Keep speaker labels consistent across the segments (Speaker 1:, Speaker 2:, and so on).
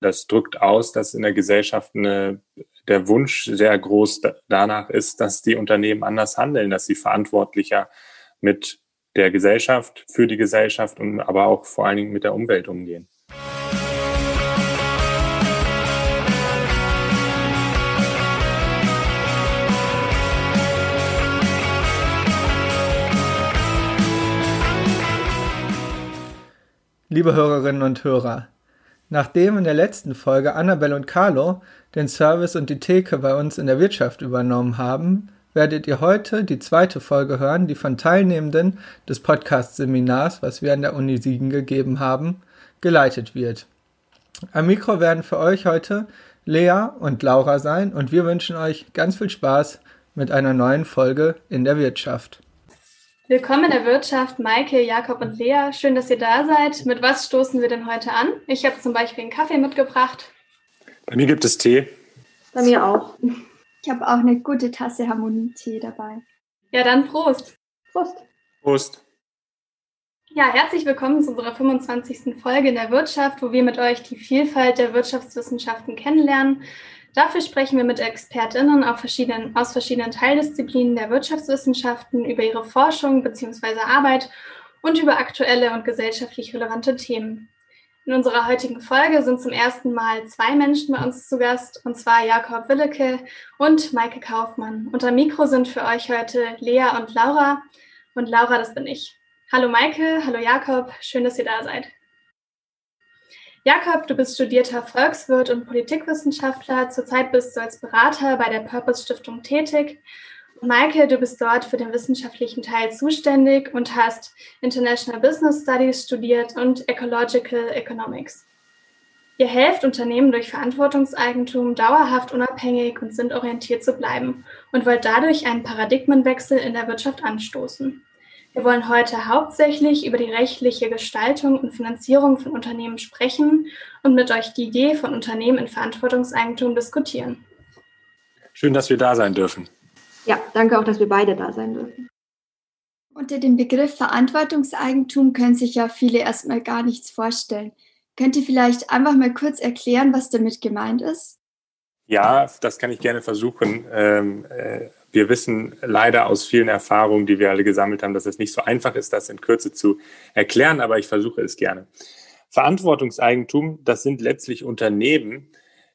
Speaker 1: Das drückt aus, dass in der Gesellschaft eine, der Wunsch sehr groß danach ist, dass die Unternehmen anders handeln, dass sie verantwortlicher mit der Gesellschaft, für die Gesellschaft und aber auch vor allen Dingen mit der Umwelt umgehen.
Speaker 2: Liebe Hörerinnen und Hörer, nachdem in der letzten Folge Annabelle und Carlo den Service und die Theke bei uns in der Wirtschaft übernommen haben, werdet ihr heute die zweite Folge hören, die von Teilnehmenden des Podcast-Seminars, was wir an der Uni Siegen gegeben haben, geleitet wird. Am Mikro werden für euch heute Lea und Laura sein und wir wünschen euch ganz viel Spaß mit einer neuen Folge in der Wirtschaft.
Speaker 3: Willkommen in der Wirtschaft, Maike, Jakob und Lea. Schön, dass ihr da seid. Mit was stoßen wir denn heute an? Ich habe zum Beispiel einen Kaffee mitgebracht.
Speaker 1: Bei mir gibt es Tee.
Speaker 4: Bei mir auch. Ich habe auch eine gute Tasse Harmonietee dabei.
Speaker 3: Ja, dann Prost.
Speaker 4: Prost.
Speaker 1: Prost.
Speaker 3: Ja, herzlich willkommen zu unserer 25. Folge in der Wirtschaft, wo wir mit euch die Vielfalt der Wirtschaftswissenschaften kennenlernen. Dafür sprechen wir mit ExpertInnen verschiedenen, aus verschiedenen Teildisziplinen der Wirtschaftswissenschaften über ihre Forschung bzw. Arbeit und über aktuelle und gesellschaftlich relevante Themen. In unserer heutigen Folge sind zum ersten Mal zwei Menschen bei uns zu Gast, und zwar Jakob Willecke und Maike Kaufmann. Unter Mikro sind für euch heute Lea und Laura. Und Laura, das bin ich. Hallo Maike, hallo Jakob, schön, dass ihr da seid. Jakob, du bist studierter Volkswirt und Politikwissenschaftler. Zurzeit bist du als Berater bei der Purpose Stiftung tätig. Maike, du bist dort für den wissenschaftlichen Teil zuständig und hast International Business Studies studiert und Ecological Economics. Ihr helft Unternehmen durch Verantwortungseigentum dauerhaft unabhängig und sinnorientiert zu bleiben und wollt dadurch einen Paradigmenwechsel in der Wirtschaft anstoßen. Wir wollen heute hauptsächlich über die rechtliche Gestaltung und Finanzierung von Unternehmen sprechen und mit euch die Idee von Unternehmen in Verantwortungseigentum diskutieren.
Speaker 1: Schön, dass wir da sein dürfen.
Speaker 4: Ja, danke auch, dass wir beide da sein dürfen.
Speaker 5: Unter dem Begriff Verantwortungseigentum können sich ja viele erstmal gar nichts vorstellen. Könnt ihr vielleicht einfach mal kurz erklären, was damit gemeint ist?
Speaker 1: Ja, das kann ich gerne versuchen. Ähm, äh, wir wissen leider aus vielen Erfahrungen, die wir alle gesammelt haben, dass es nicht so einfach ist, das in Kürze zu erklären, aber ich versuche es gerne. Verantwortungseigentum, das sind letztlich Unternehmen,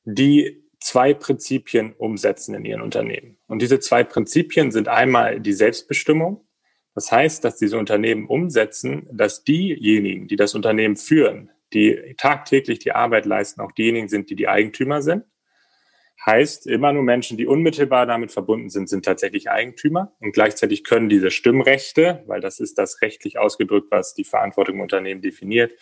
Speaker 1: die zwei Prinzipien umsetzen in ihren Unternehmen. Und diese zwei Prinzipien sind einmal die Selbstbestimmung. Das heißt, dass diese Unternehmen umsetzen, dass diejenigen, die das Unternehmen führen, die tagtäglich die Arbeit leisten, auch diejenigen sind, die die Eigentümer sind. Heißt, immer nur Menschen, die unmittelbar damit verbunden sind, sind tatsächlich Eigentümer und gleichzeitig können diese Stimmrechte, weil das ist das rechtlich ausgedrückt, was die Verantwortung im Unternehmen definiert,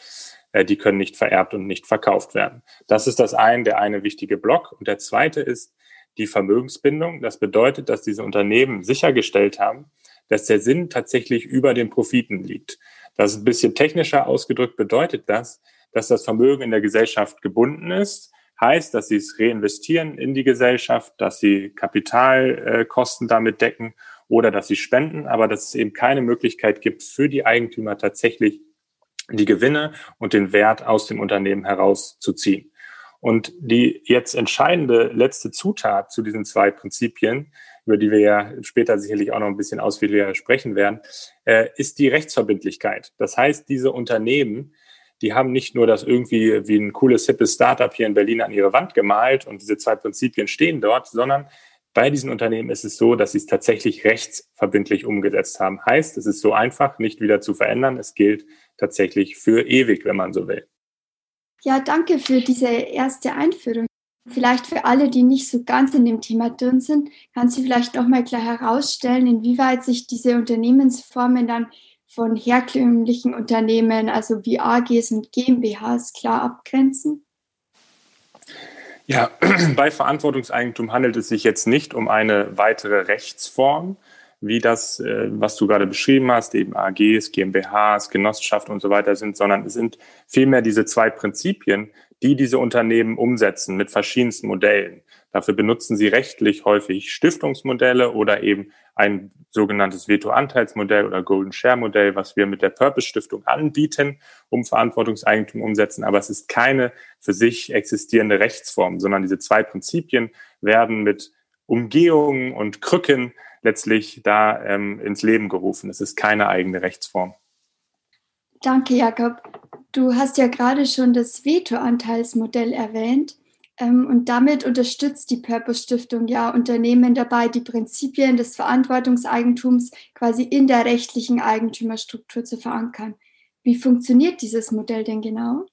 Speaker 1: äh, die können nicht vererbt und nicht verkauft werden. Das ist das eine, der eine wichtige Block. Und der zweite ist die Vermögensbindung. Das bedeutet, dass diese Unternehmen sichergestellt haben, dass der Sinn tatsächlich über den Profiten liegt. Das ist ein bisschen technischer ausgedrückt bedeutet das, dass das Vermögen in der Gesellschaft gebunden ist heißt, dass sie es reinvestieren in die Gesellschaft, dass sie Kapitalkosten damit decken oder dass sie spenden, aber dass es eben keine Möglichkeit gibt, für die Eigentümer tatsächlich die Gewinne und den Wert aus dem Unternehmen herauszuziehen. Und die jetzt entscheidende letzte Zutat zu diesen zwei Prinzipien, über die wir ja später sicherlich auch noch ein bisschen ausführlicher sprechen werden, äh, ist die Rechtsverbindlichkeit. Das heißt, diese Unternehmen die haben nicht nur das irgendwie wie ein cooles, hippes Startup hier in Berlin an ihre Wand gemalt und diese zwei Prinzipien stehen dort, sondern bei diesen Unternehmen ist es so, dass sie es tatsächlich rechtsverbindlich umgesetzt haben. Heißt, es ist so einfach, nicht wieder zu verändern. Es gilt tatsächlich für ewig, wenn man so will.
Speaker 5: Ja, danke für diese erste Einführung. Vielleicht für alle, die nicht so ganz in dem Thema drin sind, kannst du vielleicht noch mal klar herausstellen, inwieweit sich diese Unternehmensformen dann von herkömmlichen Unternehmen, also wie AGs und GmbHs, klar abgrenzen?
Speaker 1: Ja, bei Verantwortungseigentum handelt es sich jetzt nicht um eine weitere Rechtsform, wie das, äh, was du gerade beschrieben hast, eben AGs, GmbHs, Genossenschaften und so weiter sind, sondern es sind vielmehr diese zwei Prinzipien, die diese Unternehmen umsetzen mit verschiedensten Modellen. Dafür benutzen sie rechtlich häufig Stiftungsmodelle oder eben ein sogenanntes Veto-Anteilsmodell oder Golden Share-Modell, was wir mit der Purpose-Stiftung anbieten, um Verantwortungseigentum umsetzen. Aber es ist keine für sich existierende Rechtsform, sondern diese zwei Prinzipien werden mit Umgehungen und Krücken letztlich da ähm, ins Leben gerufen. Es ist keine eigene Rechtsform.
Speaker 5: Danke, Jakob. Du hast ja gerade schon das Veto-Anteilsmodell erwähnt. Ähm, und damit unterstützt die Purpose Stiftung ja Unternehmen dabei, die Prinzipien des Verantwortungseigentums quasi in der rechtlichen Eigentümerstruktur zu verankern. Wie funktioniert dieses Modell denn genau?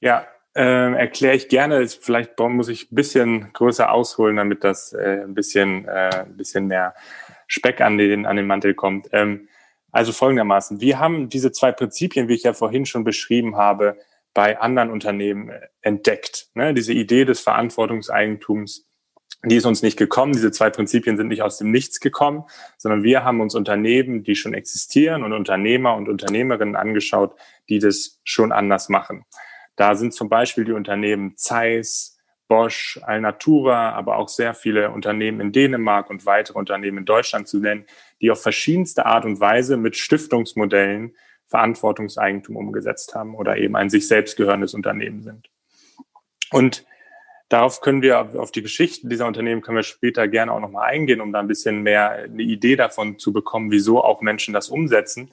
Speaker 1: Ja, äh, erkläre ich gerne. Vielleicht muss ich ein bisschen größer ausholen, damit das äh, ein bisschen, äh, ein bisschen mehr Speck an den, an den Mantel kommt. Ähm, also folgendermaßen, wir haben diese zwei Prinzipien, wie ich ja vorhin schon beschrieben habe, bei anderen Unternehmen äh, entdeckt. Ne? Diese Idee des Verantwortungseigentums, die ist uns nicht gekommen. Diese zwei Prinzipien sind nicht aus dem Nichts gekommen, sondern wir haben uns Unternehmen, die schon existieren und Unternehmer und Unternehmerinnen angeschaut, die das schon anders machen. Da sind zum Beispiel die Unternehmen Zeiss, Bosch, Alnatura, aber auch sehr viele Unternehmen in Dänemark und weitere Unternehmen in Deutschland zu nennen, die auf verschiedenste Art und Weise mit Stiftungsmodellen Verantwortungseigentum umgesetzt haben oder eben ein sich selbst gehörendes Unternehmen sind. Und darauf können wir auf die Geschichten dieser Unternehmen können wir später gerne auch nochmal eingehen, um da ein bisschen mehr eine Idee davon zu bekommen, wieso auch Menschen das umsetzen.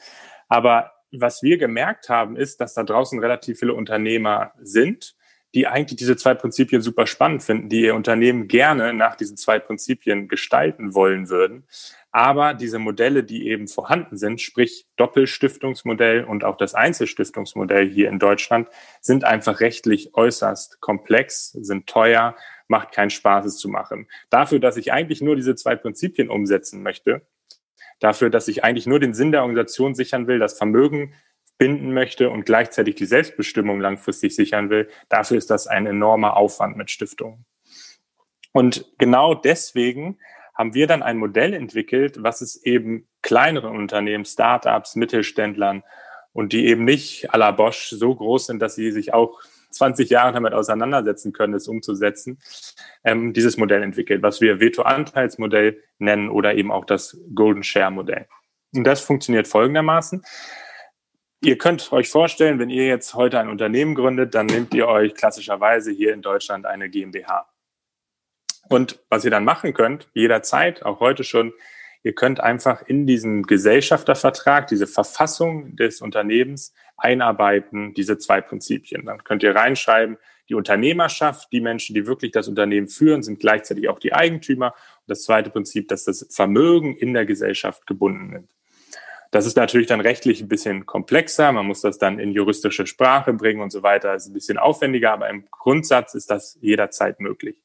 Speaker 1: Aber was wir gemerkt haben, ist, dass da draußen relativ viele Unternehmer sind, die eigentlich diese zwei Prinzipien super spannend finden, die ihr Unternehmen gerne nach diesen zwei Prinzipien gestalten wollen würden, aber diese Modelle, die eben vorhanden sind, sprich Doppelstiftungsmodell und auch das Einzelstiftungsmodell hier in Deutschland, sind einfach rechtlich äußerst komplex, sind teuer, macht keinen Spaß, es zu machen. Dafür, dass ich eigentlich nur diese zwei Prinzipien umsetzen möchte, dafür, dass ich eigentlich nur den Sinn der Organisation sichern will, das Vermögen binden möchte und gleichzeitig die Selbstbestimmung langfristig sichern will, dafür ist das ein enormer Aufwand mit Stiftungen. Und genau deswegen haben wir dann ein Modell entwickelt, was es eben kleineren Unternehmen, Startups, Mittelständlern und die eben nicht à la Bosch so groß sind, dass sie sich auch 20 Jahre damit auseinandersetzen können, es umzusetzen, ähm, dieses Modell entwickelt, was wir Veto-Anteilsmodell nennen oder eben auch das Golden Share Modell. Und das funktioniert folgendermaßen. Ihr könnt euch vorstellen, wenn ihr jetzt heute ein Unternehmen gründet, dann nehmt ihr euch klassischerweise hier in Deutschland eine GmbH. Und was ihr dann machen könnt, jederzeit, auch heute schon, ihr könnt einfach in diesen Gesellschaftervertrag, diese Verfassung des Unternehmens einarbeiten, diese zwei Prinzipien. Dann könnt ihr reinschreiben, die Unternehmerschaft, die Menschen, die wirklich das Unternehmen führen, sind gleichzeitig auch die Eigentümer. Und das zweite Prinzip, dass das Vermögen in der Gesellschaft gebunden ist. Das ist natürlich dann rechtlich ein bisschen komplexer. Man muss das dann in juristische Sprache bringen und so weiter. Das ist ein bisschen aufwendiger, aber im Grundsatz ist das jederzeit möglich.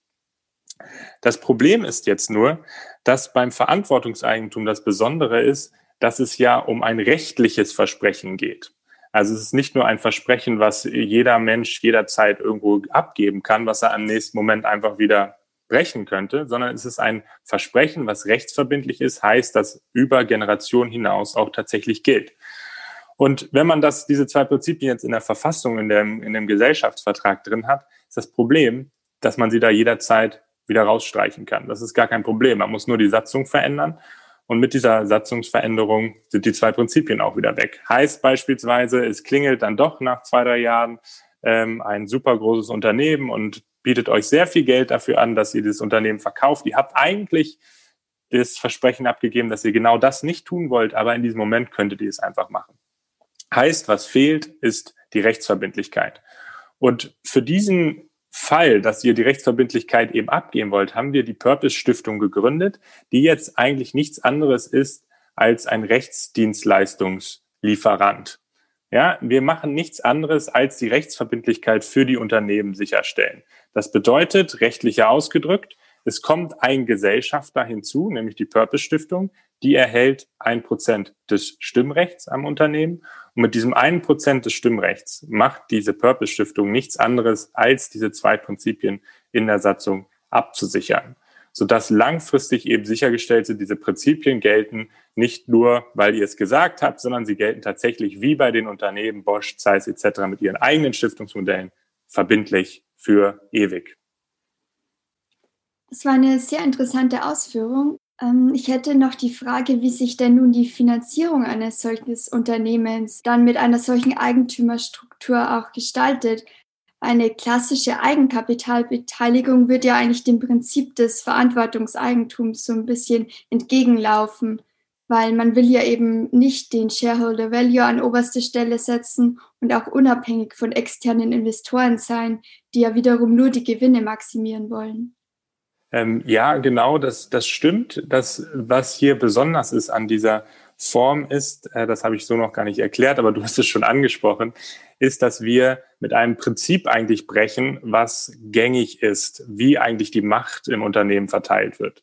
Speaker 1: Das Problem ist jetzt nur, dass beim Verantwortungseigentum das Besondere ist, dass es ja um ein rechtliches Versprechen geht. Also es ist nicht nur ein Versprechen, was jeder Mensch jederzeit irgendwo abgeben kann, was er am nächsten Moment einfach wieder brechen könnte, sondern es ist ein Versprechen, was rechtsverbindlich ist, heißt, dass über Generationen hinaus auch tatsächlich gilt. Und wenn man das, diese zwei Prinzipien jetzt in der Verfassung, in dem, in dem Gesellschaftsvertrag drin hat, ist das Problem, dass man sie da jederzeit wieder rausstreichen kann. Das ist gar kein Problem. Man muss nur die Satzung verändern. Und mit dieser Satzungsveränderung sind die zwei Prinzipien auch wieder weg. Heißt beispielsweise, es klingelt dann doch nach zwei, drei Jahren ähm, ein super großes Unternehmen und bietet euch sehr viel Geld dafür an, dass ihr dieses Unternehmen verkauft. Ihr habt eigentlich das Versprechen abgegeben, dass ihr genau das nicht tun wollt, aber in diesem Moment könntet ihr es einfach machen. Heißt, was fehlt, ist die Rechtsverbindlichkeit. Und für diesen Fall, dass ihr die Rechtsverbindlichkeit eben abgeben wollt, haben wir die Purpose Stiftung gegründet, die jetzt eigentlich nichts anderes ist als ein Rechtsdienstleistungslieferant. Ja, wir machen nichts anderes als die Rechtsverbindlichkeit für die Unternehmen sicherstellen. Das bedeutet, rechtlicher ausgedrückt, es kommt ein Gesellschafter hinzu, nämlich die Purpose Stiftung, die erhält ein Prozent des Stimmrechts am Unternehmen. Und mit diesem einen Prozent des Stimmrechts macht diese Purpose Stiftung nichts anderes, als diese zwei Prinzipien in der Satzung abzusichern, sodass langfristig eben sichergestellt sind, diese Prinzipien gelten nicht nur, weil ihr es gesagt habt, sondern sie gelten tatsächlich wie bei den Unternehmen Bosch, Zeiss etc. mit ihren eigenen Stiftungsmodellen verbindlich für ewig.
Speaker 5: Das war eine sehr interessante Ausführung. Ähm, ich hätte noch die Frage, wie sich denn nun die Finanzierung eines solchen Unternehmens dann mit einer solchen Eigentümerstruktur auch gestaltet. Eine klassische Eigenkapitalbeteiligung wird ja eigentlich dem Prinzip des Verantwortungseigentums so ein bisschen entgegenlaufen, weil man will ja eben nicht den Shareholder Value an oberste Stelle setzen und auch unabhängig von externen Investoren sein, die ja wiederum nur die Gewinne maximieren wollen.
Speaker 1: Ähm, ja, genau, das, das stimmt. Das, was hier besonders ist an dieser Form ist, äh, das habe ich so noch gar nicht erklärt, aber du hast es schon angesprochen, ist, dass wir mit einem Prinzip eigentlich brechen, was gängig ist, wie eigentlich die Macht im Unternehmen verteilt wird.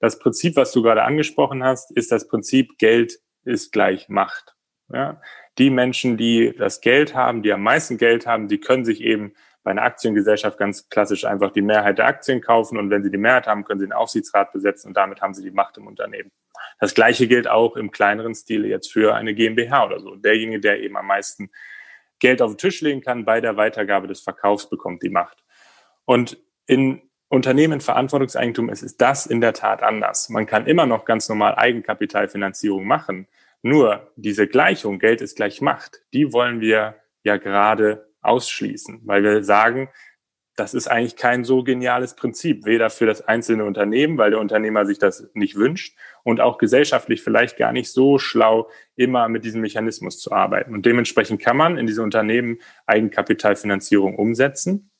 Speaker 1: Das Prinzip, was du gerade angesprochen hast, ist das Prinzip Geld ist gleich Macht. Ja? Die Menschen, die das Geld haben, die am meisten Geld haben, die können sich eben bei einer Aktiengesellschaft ganz klassisch einfach die Mehrheit der Aktien kaufen und wenn sie die Mehrheit haben, können sie den Aufsichtsrat besetzen und damit haben sie die Macht im Unternehmen. Das Gleiche gilt auch im kleineren Stil jetzt für eine GmbH oder so. Derjenige, der eben am meisten Geld auf den Tisch legen kann bei der Weitergabe des Verkaufs, bekommt die Macht. Und in Unternehmen Verantwortungseigentum ist, ist das in der Tat anders. Man kann immer noch ganz normal Eigenkapitalfinanzierung machen. Nur diese Gleichung, Geld ist gleich Macht, die wollen wir ja gerade ausschließen, weil wir sagen, das ist eigentlich kein so geniales Prinzip, weder für das einzelne Unternehmen, weil der Unternehmer sich das nicht wünscht und auch gesellschaftlich vielleicht gar nicht so schlau, immer mit diesem Mechanismus zu arbeiten. Und dementsprechend kann man in diese Unternehmen Eigenkapitalfinanzierung umsetzen.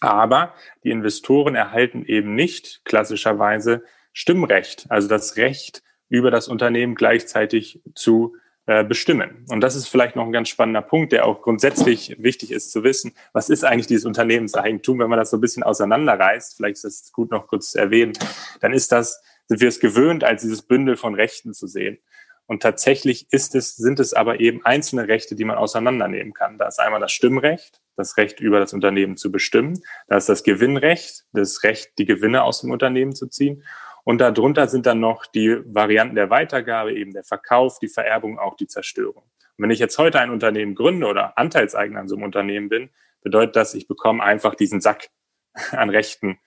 Speaker 1: Aber die Investoren erhalten eben nicht klassischerweise Stimmrecht, also das Recht, über das Unternehmen gleichzeitig zu äh, bestimmen. Und das ist vielleicht noch ein ganz spannender Punkt, der auch grundsätzlich wichtig ist zu wissen. Was ist eigentlich dieses Unternehmenseigentum? Wenn man das so ein bisschen auseinanderreißt, vielleicht ist es gut noch kurz zu erwähnen, dann ist das, sind wir es gewöhnt, als dieses Bündel von Rechten zu sehen. Und tatsächlich ist es, sind es aber eben einzelne Rechte, die man auseinandernehmen kann. Da ist einmal das Stimmrecht, das Recht über das Unternehmen zu bestimmen. Da ist das Gewinnrecht, das Recht, die Gewinne aus dem Unternehmen zu ziehen. Und darunter sind dann noch die Varianten der Weitergabe, eben der Verkauf, die Vererbung, auch die Zerstörung. Und wenn ich jetzt heute ein Unternehmen gründe oder Anteilseigner an so einem Unternehmen bin, bedeutet das, ich bekomme einfach diesen Sack an Rechten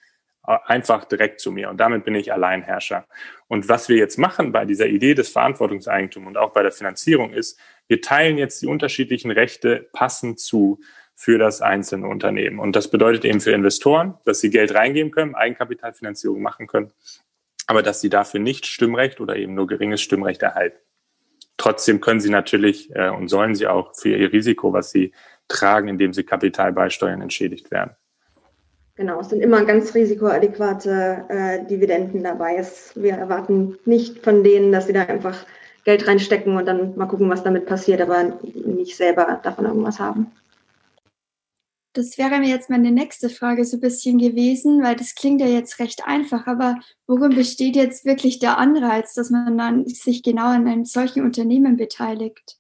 Speaker 1: äh, einfach direkt zu mir. Und damit bin ich Alleinherrscher. Und was wir jetzt machen bei dieser Idee des Verantwortungseigentums und auch bei der Finanzierung ist, wir teilen jetzt die unterschiedlichen Rechte passend zu für das einzelne Unternehmen. Und das bedeutet eben für Investoren, dass sie Geld reingeben können, Eigenkapitalfinanzierung machen können aber dass sie dafür nicht Stimmrecht oder eben nur geringes Stimmrecht erhalten. Trotzdem können sie natürlich äh, und sollen sie auch für ihr Risiko, was sie tragen, indem sie Kapital beisteuern, entschädigt werden.
Speaker 6: Genau, es sind immer ganz risikoadäquate äh, Dividenden dabei. Es, wir erwarten nicht von denen, dass sie da einfach Geld reinstecken und dann mal gucken, was damit passiert, aber nicht selber davon irgendwas haben.
Speaker 5: Das wäre mir jetzt meine nächste Frage so ein bisschen gewesen, weil das klingt ja jetzt recht einfach, aber worin besteht jetzt wirklich der Anreiz, dass man dann sich genau an einem solchen Unternehmen beteiligt?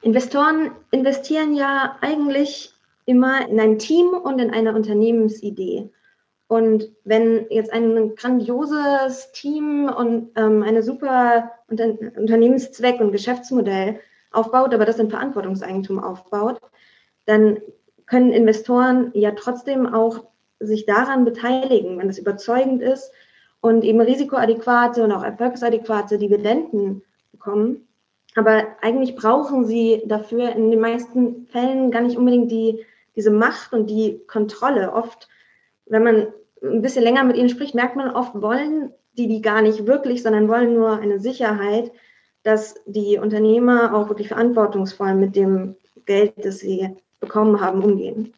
Speaker 6: Investoren investieren ja eigentlich immer in ein Team und in eine Unternehmensidee. Und wenn jetzt ein grandioses Team und ähm, eine super Unter Unternehmenszweck und Geschäftsmodell aufbaut, aber das in Verantwortungseigentum aufbaut, dann können Investoren ja trotzdem auch sich daran beteiligen, wenn es überzeugend ist und eben risikoadäquate und auch erfolgsadäquate Dividenden bekommen. Aber eigentlich brauchen sie dafür in den meisten Fällen gar nicht unbedingt die, diese Macht und die Kontrolle. Oft, wenn man ein bisschen länger mit ihnen spricht, merkt man, oft wollen die die gar nicht wirklich, sondern wollen nur eine Sicherheit, dass die Unternehmer auch wirklich verantwortungsvoll mit dem Geld, das sie bekommen haben, umgehen.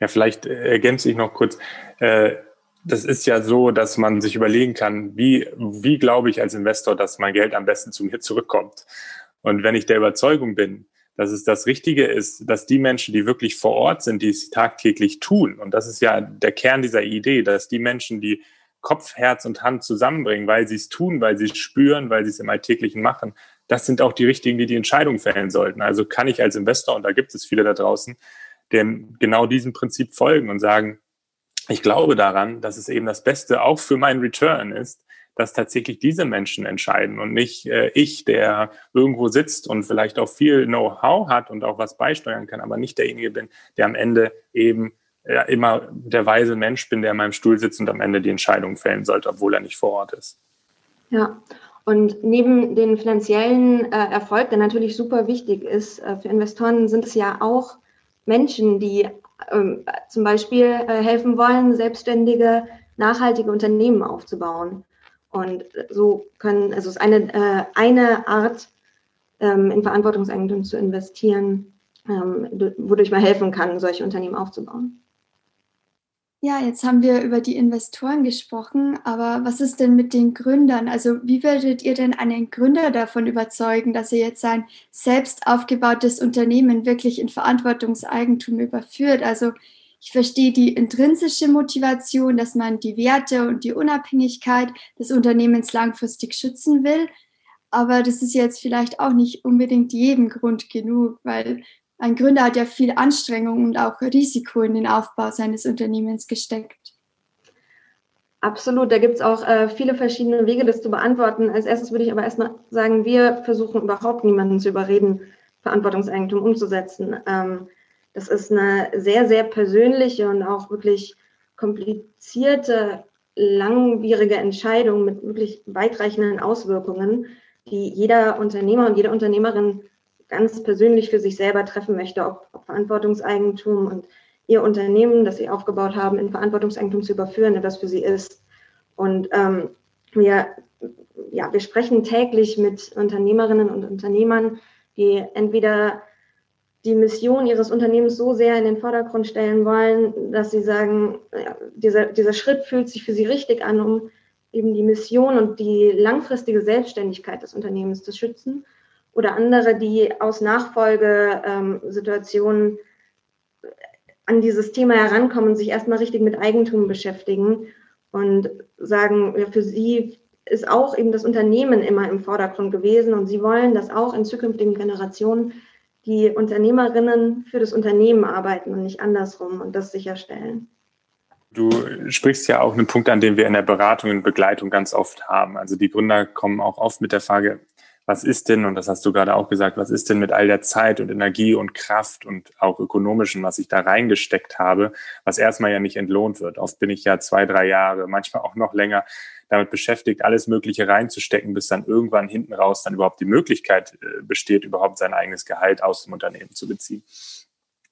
Speaker 1: Ja, vielleicht äh, ergänze ich noch kurz. Äh, das ist ja so, dass man sich überlegen kann, wie, wie glaube ich als Investor, dass mein Geld am besten zu mir zurückkommt. Und wenn ich der Überzeugung bin, dass es das Richtige ist, dass die Menschen, die wirklich vor Ort sind, die es tagtäglich tun, und das ist ja der Kern dieser Idee, dass die Menschen, die Kopf, Herz und Hand zusammenbringen, weil sie es tun, weil sie es spüren, weil sie es im Alltäglichen machen, das sind auch die richtigen, die die Entscheidung fällen sollten. Also kann ich als Investor, und da gibt es viele da draußen, dem genau diesem Prinzip folgen und sagen, ich glaube daran, dass es eben das Beste auch für meinen Return ist, dass tatsächlich diese Menschen entscheiden und nicht äh, ich, der irgendwo sitzt und vielleicht auch viel Know-how hat und auch was beisteuern kann, aber nicht derjenige bin, der am Ende eben ja, immer der weise Mensch bin, der in meinem Stuhl sitzt und am Ende die Entscheidung fällen sollte, obwohl er nicht vor Ort ist.
Speaker 6: Ja, und neben dem finanziellen äh, Erfolg, der natürlich super wichtig ist äh, für Investoren, sind es ja auch Menschen, die ähm, zum Beispiel äh, helfen wollen, selbstständige, nachhaltige Unternehmen aufzubauen. Und so können, also es ist eine, äh, eine Art, ähm, in Verantwortungseigentum zu investieren, ähm, wodurch man helfen kann, solche Unternehmen aufzubauen.
Speaker 5: Ja, jetzt haben wir über die Investoren gesprochen, aber was ist denn mit den Gründern? Also wie würdet ihr denn einen Gründer davon überzeugen, dass er jetzt sein selbst aufgebautes Unternehmen wirklich in Verantwortungseigentum überführt? Also ich verstehe die intrinsische Motivation, dass man die Werte und die Unabhängigkeit des Unternehmens langfristig schützen will. Aber das ist jetzt vielleicht auch nicht unbedingt jedem Grund genug, weil ein Gründer hat ja viel Anstrengung und auch Risiko in den Aufbau seines Unternehmens gesteckt.
Speaker 6: Absolut, da gibt es auch äh, viele verschiedene Wege, das zu beantworten. Als erstes würde ich aber erstmal sagen, wir versuchen überhaupt niemanden zu überreden, Verantwortungseigentum umzusetzen. Ähm, das ist eine sehr, sehr persönliche und auch wirklich komplizierte, langwierige Entscheidung mit wirklich weitreichenden Auswirkungen, die jeder Unternehmer und jede Unternehmerin ganz persönlich für sich selber treffen möchte, ob, ob Verantwortungseigentum und ihr Unternehmen, das sie aufgebaut haben, in Verantwortungseigentum zu überführen, etwas für sie ist. Und ähm, wir, ja, wir sprechen täglich mit Unternehmerinnen und Unternehmern, die entweder die Mission ihres Unternehmens so sehr in den Vordergrund stellen wollen, dass sie sagen, ja, dieser, dieser Schritt fühlt sich für sie richtig an, um eben die Mission und die langfristige Selbstständigkeit des Unternehmens zu schützen oder andere, die aus Nachfolgesituationen ähm, an dieses Thema herankommen und sich erstmal richtig mit Eigentum beschäftigen und sagen, ja, für sie ist auch eben das Unternehmen immer im Vordergrund gewesen und sie wollen, dass auch in zukünftigen Generationen die Unternehmerinnen für das Unternehmen arbeiten und nicht andersrum und das sicherstellen.
Speaker 1: Du sprichst ja auch einen Punkt an, den wir in der Beratung und Begleitung ganz oft haben. Also die Gründer kommen auch oft mit der Frage, was ist denn, und das hast du gerade auch gesagt, was ist denn mit all der Zeit und Energie und Kraft und auch ökonomischen, was ich da reingesteckt habe, was erstmal ja nicht entlohnt wird. Oft bin ich ja zwei, drei Jahre, manchmal auch noch länger damit beschäftigt, alles Mögliche reinzustecken, bis dann irgendwann hinten raus dann überhaupt die Möglichkeit äh, besteht, überhaupt sein eigenes Gehalt aus dem Unternehmen zu beziehen.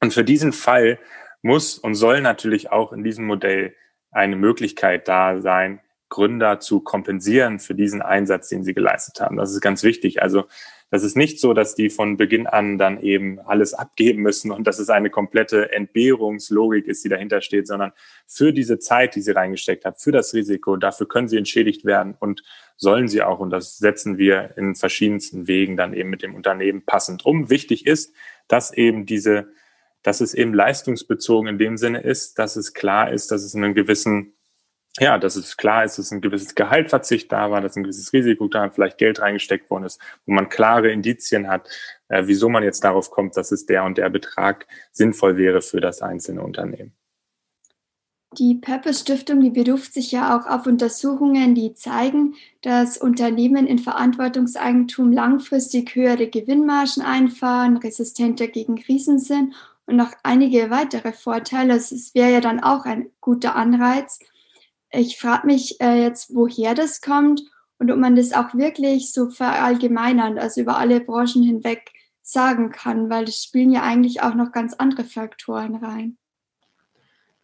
Speaker 1: Und für diesen Fall muss und soll natürlich auch in diesem Modell eine Möglichkeit da sein, Gründer zu kompensieren für diesen Einsatz, den sie geleistet haben. Das ist ganz wichtig. Also das ist nicht so, dass die von Beginn an dann eben alles abgeben müssen und dass es eine komplette Entbehrungslogik ist, die dahinter steht, sondern für diese Zeit, die sie reingesteckt haben, für das Risiko, dafür können sie entschädigt werden und sollen sie auch. Und das setzen wir in verschiedensten Wegen dann eben mit dem Unternehmen passend um. Wichtig ist, dass eben diese, dass es eben leistungsbezogen in dem Sinne ist, dass es klar ist, dass es einen gewissen ja, dass es klar ist, dass ein gewisses Gehaltverzicht da war, dass ein gewisses Risiko da vielleicht Geld reingesteckt worden ist, wo man klare Indizien hat, äh, wieso man jetzt darauf kommt, dass es der und der Betrag sinnvoll wäre für das einzelne Unternehmen.
Speaker 5: Die Purpose Stiftung, die beruft sich ja auch auf Untersuchungen, die zeigen, dass Unternehmen in Verantwortungseigentum langfristig höhere Gewinnmargen einfahren, resistenter gegen Krisen sind und noch einige weitere Vorteile. Also es wäre ja dann auch ein guter Anreiz, ich frage mich äh, jetzt, woher das kommt und ob man das auch wirklich so verallgemeinern, also über alle Branchen hinweg sagen kann, weil es spielen ja eigentlich auch noch ganz andere Faktoren rein.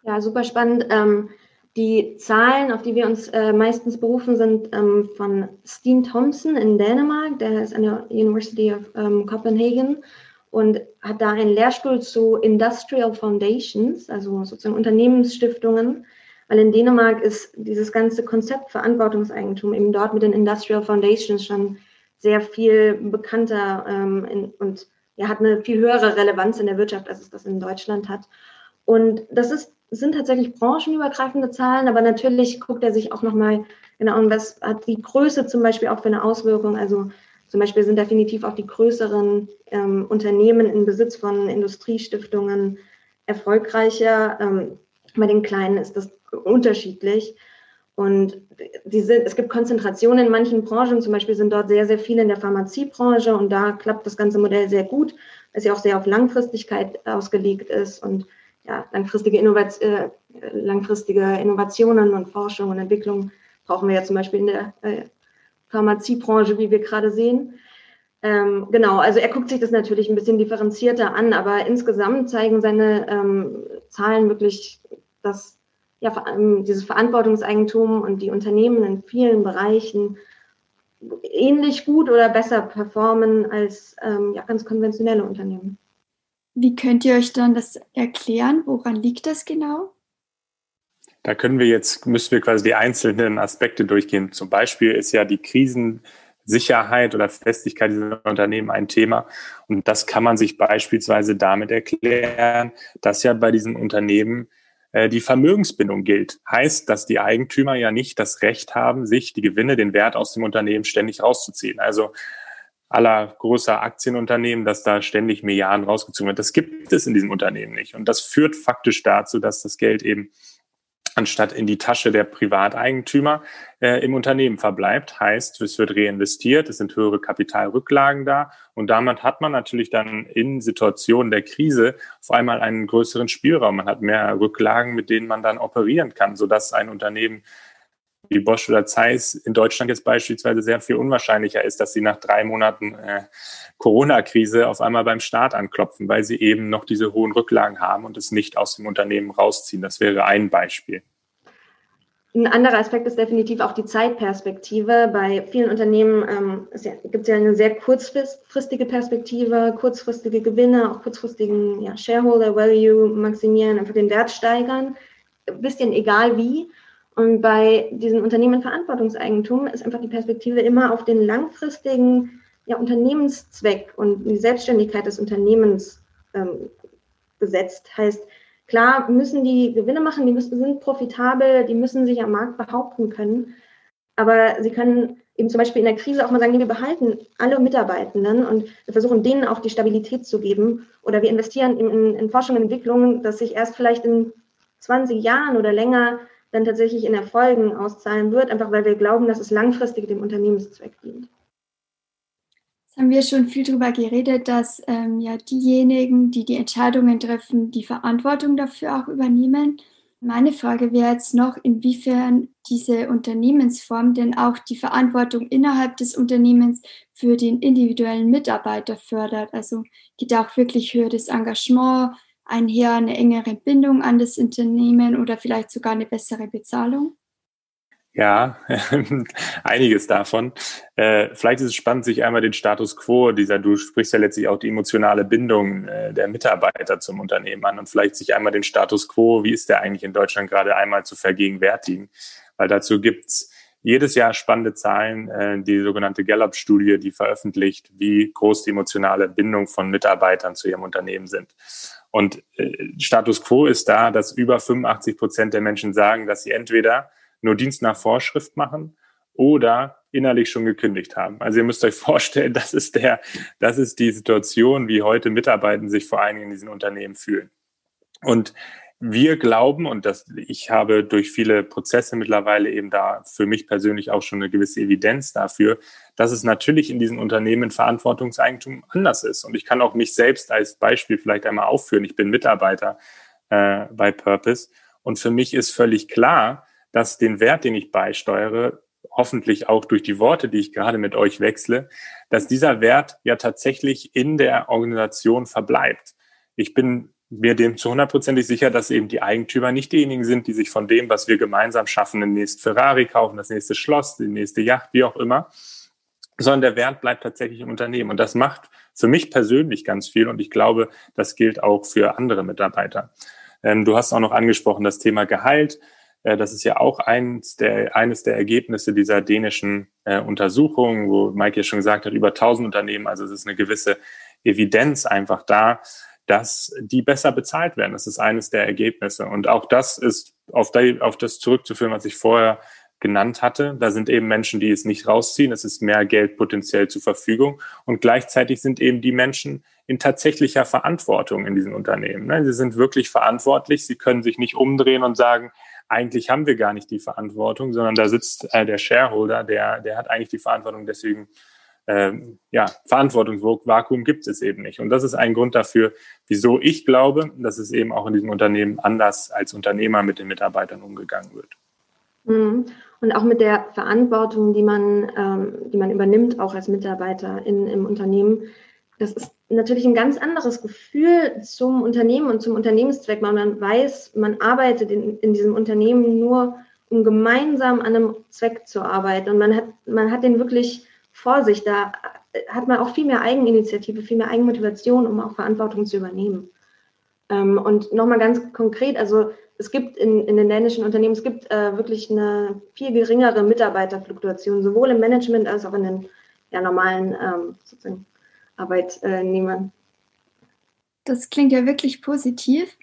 Speaker 6: Ja, super spannend. Ähm, die Zahlen, auf die wir uns äh, meistens berufen, sind ähm, von Steen Thompson in Dänemark. Der ist an der University of ähm, Copenhagen und hat da einen Lehrstuhl zu Industrial Foundations, also sozusagen Unternehmensstiftungen. Weil in Dänemark ist dieses ganze Konzept Verantwortungseigentum eben dort mit den Industrial Foundations schon sehr viel bekannter ähm, in, und ja, hat eine viel höhere Relevanz in der Wirtschaft, als es das in Deutschland hat. Und das ist, sind tatsächlich branchenübergreifende Zahlen, aber natürlich guckt er sich auch nochmal genau an, was hat die Größe zum Beispiel auch für eine Auswirkung. Also zum Beispiel sind definitiv auch die größeren ähm, Unternehmen in Besitz von Industriestiftungen erfolgreicher. Ähm, bei den kleinen ist das unterschiedlich. Und diese, es gibt Konzentrationen in manchen Branchen, zum Beispiel sind dort sehr, sehr viele in der Pharmaziebranche und da klappt das ganze Modell sehr gut, weil es ja auch sehr auf Langfristigkeit ausgelegt ist und ja, langfristige, Innovat äh, langfristige Innovationen und Forschung und Entwicklung brauchen wir ja zum Beispiel in der äh, Pharmaziebranche, wie wir gerade sehen. Ähm, genau, also er guckt sich das natürlich ein bisschen differenzierter an, aber insgesamt zeigen seine ähm, Zahlen wirklich, dass ja, dieses Verantwortungseigentum und die Unternehmen in vielen Bereichen ähnlich gut oder besser performen als ähm, ja, ganz konventionelle Unternehmen.
Speaker 5: Wie könnt ihr euch dann das erklären? Woran liegt das genau?
Speaker 1: Da können wir jetzt, müssen wir quasi die einzelnen Aspekte durchgehen. Zum Beispiel ist ja die Krisensicherheit oder Festigkeit dieser Unternehmen ein Thema. Und das kann man sich beispielsweise damit erklären, dass ja bei diesen Unternehmen die Vermögensbindung gilt. Heißt, dass die Eigentümer ja nicht das Recht haben, sich die Gewinne, den Wert aus dem Unternehmen ständig rauszuziehen. Also aller großer Aktienunternehmen, dass da ständig Milliarden rausgezogen wird. Das gibt es in diesem Unternehmen nicht. Und das führt faktisch dazu, dass das Geld eben anstatt in die Tasche der Privateigentümer äh, im Unternehmen verbleibt. Heißt, es wird reinvestiert, es sind höhere Kapitalrücklagen da und damit hat man natürlich dann in Situationen der Krise auf einmal einen größeren Spielraum. Man hat mehr Rücklagen, mit denen man dann operieren kann, sodass ein Unternehmen wie Bosch oder Zeiss in Deutschland jetzt beispielsweise sehr viel unwahrscheinlicher ist, dass sie nach drei Monaten äh, Corona-Krise auf einmal beim Staat anklopfen, weil sie eben noch diese hohen Rücklagen haben und es nicht aus dem Unternehmen rausziehen. Das wäre ein Beispiel.
Speaker 6: Ein anderer Aspekt ist definitiv auch die Zeitperspektive. Bei vielen Unternehmen ähm, ja, gibt es ja eine sehr kurzfristige Perspektive, kurzfristige Gewinne, auch kurzfristigen ja, Shareholder Value maximieren, einfach den Wert steigern. Ein bisschen egal wie. Und bei diesen Unternehmen Verantwortungseigentum ist einfach die Perspektive immer auf den langfristigen ja, Unternehmenszweck und die Selbstständigkeit des Unternehmens ähm, gesetzt. Heißt, klar müssen die Gewinne machen, die müssen, sind profitabel, die müssen sich am Markt behaupten können. Aber sie können eben zum Beispiel in der Krise auch mal sagen, wir behalten alle Mitarbeitenden und wir versuchen denen auch die Stabilität zu geben. Oder wir investieren in, in, in Forschung und Entwicklung, dass sich erst vielleicht in 20 Jahren oder länger dann tatsächlich in Erfolgen auszahlen wird, einfach weil wir glauben, dass es langfristig dem Unternehmenszweck dient.
Speaker 5: Jetzt haben wir schon viel darüber geredet, dass ähm, ja diejenigen, die die Entscheidungen treffen, die Verantwortung dafür auch übernehmen. Meine Frage wäre jetzt noch, inwiefern diese Unternehmensform denn auch die Verantwortung innerhalb des Unternehmens für den individuellen Mitarbeiter fördert. Also geht auch wirklich höheres Engagement, einher eine engere Bindung an das Unternehmen oder vielleicht sogar eine bessere Bezahlung?
Speaker 1: Ja, einiges davon. Äh, vielleicht ist es spannend, sich einmal den Status quo dieser, du sprichst ja letztlich auch die emotionale Bindung äh, der Mitarbeiter zum Unternehmen an und vielleicht sich einmal den Status quo, wie ist der eigentlich in Deutschland gerade einmal zu vergegenwärtigen. Weil dazu gibt's jedes Jahr spannende Zahlen, äh, die sogenannte Gallup-Studie, die veröffentlicht, wie groß die emotionale Bindung von Mitarbeitern zu ihrem Unternehmen sind. Und äh, Status quo ist da, dass über 85 Prozent der Menschen sagen, dass sie entweder nur Dienst nach Vorschrift machen oder innerlich schon gekündigt haben. Also ihr müsst euch vorstellen, das ist der, das ist die Situation, wie heute Mitarbeiter sich vor allen Dingen in diesen Unternehmen fühlen. Und wir glauben, und das, ich habe durch viele Prozesse mittlerweile eben da für mich persönlich auch schon eine gewisse Evidenz dafür, dass es natürlich in diesen Unternehmen Verantwortungseigentum anders ist. Und ich kann auch mich selbst als Beispiel vielleicht einmal aufführen. Ich bin Mitarbeiter äh, bei Purpose. Und für mich ist völlig klar, dass den Wert, den ich beisteuere, hoffentlich auch durch die Worte, die ich gerade mit euch wechsle, dass dieser Wert ja tatsächlich in der Organisation verbleibt. Ich bin mir dem zu hundertprozentig sicher, dass eben die Eigentümer nicht diejenigen sind, die sich von dem, was wir gemeinsam schaffen, den nächsten Ferrari kaufen, das nächste Schloss, die nächste Yacht, wie auch immer, sondern der Wert bleibt tatsächlich im Unternehmen. Und das macht für mich persönlich ganz viel und ich glaube, das gilt auch für andere Mitarbeiter. Ähm, du hast auch noch angesprochen das Thema Gehalt. Äh, das ist ja auch eines der, eines der Ergebnisse dieser dänischen äh, Untersuchung, wo Mike ja schon gesagt hat, über 1000 Unternehmen, also es ist eine gewisse Evidenz einfach da, dass die besser bezahlt werden. Das ist eines der Ergebnisse. Und auch das ist auf, auf das zurückzuführen, was ich vorher genannt hatte. Da sind eben Menschen, die es nicht rausziehen. Es ist mehr Geld potenziell zur Verfügung. Und gleichzeitig sind eben die Menschen in tatsächlicher Verantwortung in diesen Unternehmen. Ne? Sie sind wirklich verantwortlich. Sie können sich nicht umdrehen und sagen, eigentlich haben wir gar nicht die Verantwortung, sondern da sitzt äh, der Shareholder, der, der hat eigentlich die Verantwortung. Deswegen, ähm, ja, Verantwortungsvakuum gibt es eben nicht. Und das ist ein Grund dafür, wieso ich glaube, dass es eben auch in diesem Unternehmen anders als Unternehmer mit den Mitarbeitern umgegangen wird.
Speaker 6: Mhm. Und auch mit der Verantwortung, die man, ähm, die man übernimmt, auch als Mitarbeiter in, im Unternehmen. Das ist natürlich ein ganz anderes Gefühl zum Unternehmen und zum Unternehmenszweck. Man weiß, man arbeitet in, in diesem Unternehmen nur, um gemeinsam an einem Zweck zu arbeiten. Und man hat, man hat den wirklich vor sich. Da hat man auch viel mehr Eigeninitiative, viel mehr Eigenmotivation, um auch Verantwortung zu übernehmen. Ähm, und nochmal ganz konkret, also es gibt in, in den dänischen Unternehmen, es gibt äh, wirklich eine viel geringere Mitarbeiterfluktuation, sowohl im Management als auch in den ja, normalen ähm, Arbeitnehmern.
Speaker 5: Das klingt ja wirklich positiv.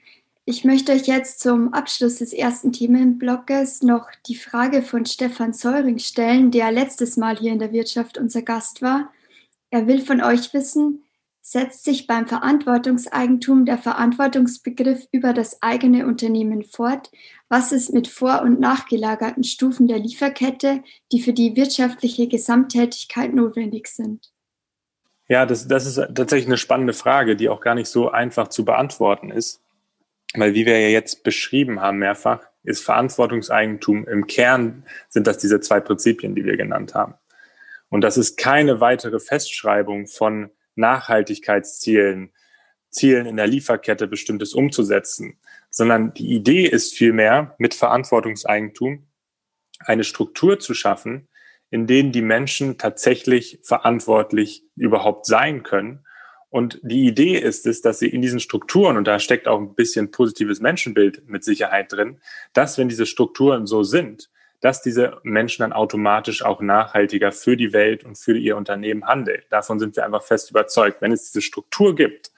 Speaker 5: Ich möchte euch jetzt zum Abschluss des ersten Themenblocks noch die Frage von Stefan Seuring stellen, der letztes Mal hier in der Wirtschaft unser Gast war. Er will von euch wissen, setzt sich beim Verantwortungseigentum der Verantwortungsbegriff über das eigene Unternehmen fort? Was ist mit vor- und nachgelagerten Stufen der Lieferkette, die für die wirtschaftliche Gesamttätigkeit notwendig sind?
Speaker 1: Ja, das, das ist tatsächlich eine spannende Frage, die auch gar nicht so einfach zu beantworten ist. Weil wie wir ja jetzt beschrieben haben mehrfach, ist Verantwortungseigentum im Kern sind das diese zwei Prinzipien, die wir genannt haben. Und das ist keine weitere Festschreibung von Nachhaltigkeitszielen, Zielen in der Lieferkette bestimmtes umzusetzen, sondern die Idee ist vielmehr, mit Verantwortungseigentum eine Struktur zu schaffen, in denen die Menschen tatsächlich verantwortlich überhaupt sein können. Und die Idee ist es, dass sie in diesen Strukturen, und da steckt auch ein bisschen positives Menschenbild mit Sicherheit drin, dass wenn diese Strukturen so sind, dass diese Menschen dann automatisch auch nachhaltiger für die Welt und für ihr Unternehmen handeln. Davon sind wir einfach fest überzeugt. Wenn es diese Struktur gibt,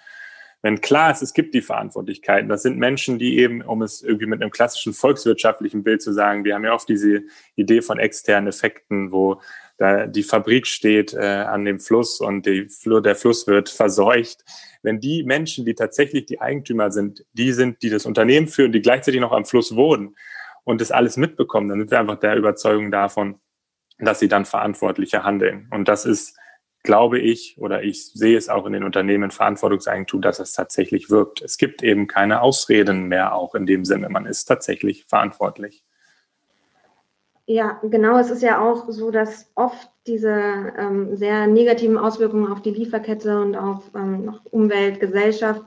Speaker 1: wenn klar ist, es gibt die Verantwortlichkeiten, das sind Menschen, die eben, um es irgendwie mit einem klassischen volkswirtschaftlichen Bild zu sagen, wir haben ja oft diese Idee von externen Effekten, wo da die Fabrik steht äh, an dem Fluss und die, der Fluss wird verseucht. Wenn die Menschen, die tatsächlich die Eigentümer sind, die sind, die das Unternehmen führen, die gleichzeitig noch am Fluss wohnen, und das alles mitbekommen, dann sind wir einfach der Überzeugung davon, dass sie dann verantwortlicher handeln. Und das ist, glaube ich, oder ich sehe es auch in den Unternehmen Verantwortungseigentum, dass es tatsächlich wirkt. Es gibt eben keine Ausreden mehr auch in dem Sinne. Man ist tatsächlich verantwortlich.
Speaker 6: Ja, genau. Es ist ja auch so, dass oft diese ähm, sehr negativen Auswirkungen auf die Lieferkette und auf ähm, Umwelt, Gesellschaft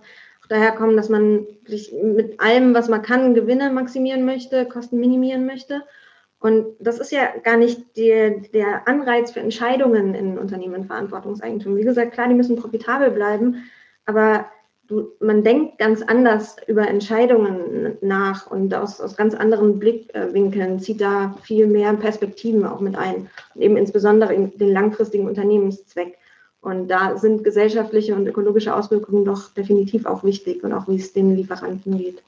Speaker 6: daher kommen, dass man sich mit allem, was man kann, Gewinne maximieren möchte, Kosten minimieren möchte. Und das ist ja gar nicht die, der Anreiz für Entscheidungen in Unternehmen Verantwortungseigentum. Wie gesagt, klar, die müssen profitabel bleiben, aber du, man denkt ganz anders über Entscheidungen nach und aus, aus ganz anderen Blickwinkeln zieht da viel mehr Perspektiven auch mit ein. Und eben insbesondere den langfristigen Unternehmenszweck. Und da sind gesellschaftliche und ökologische Auswirkungen doch definitiv auch wichtig und auch wie es den Lieferanten geht.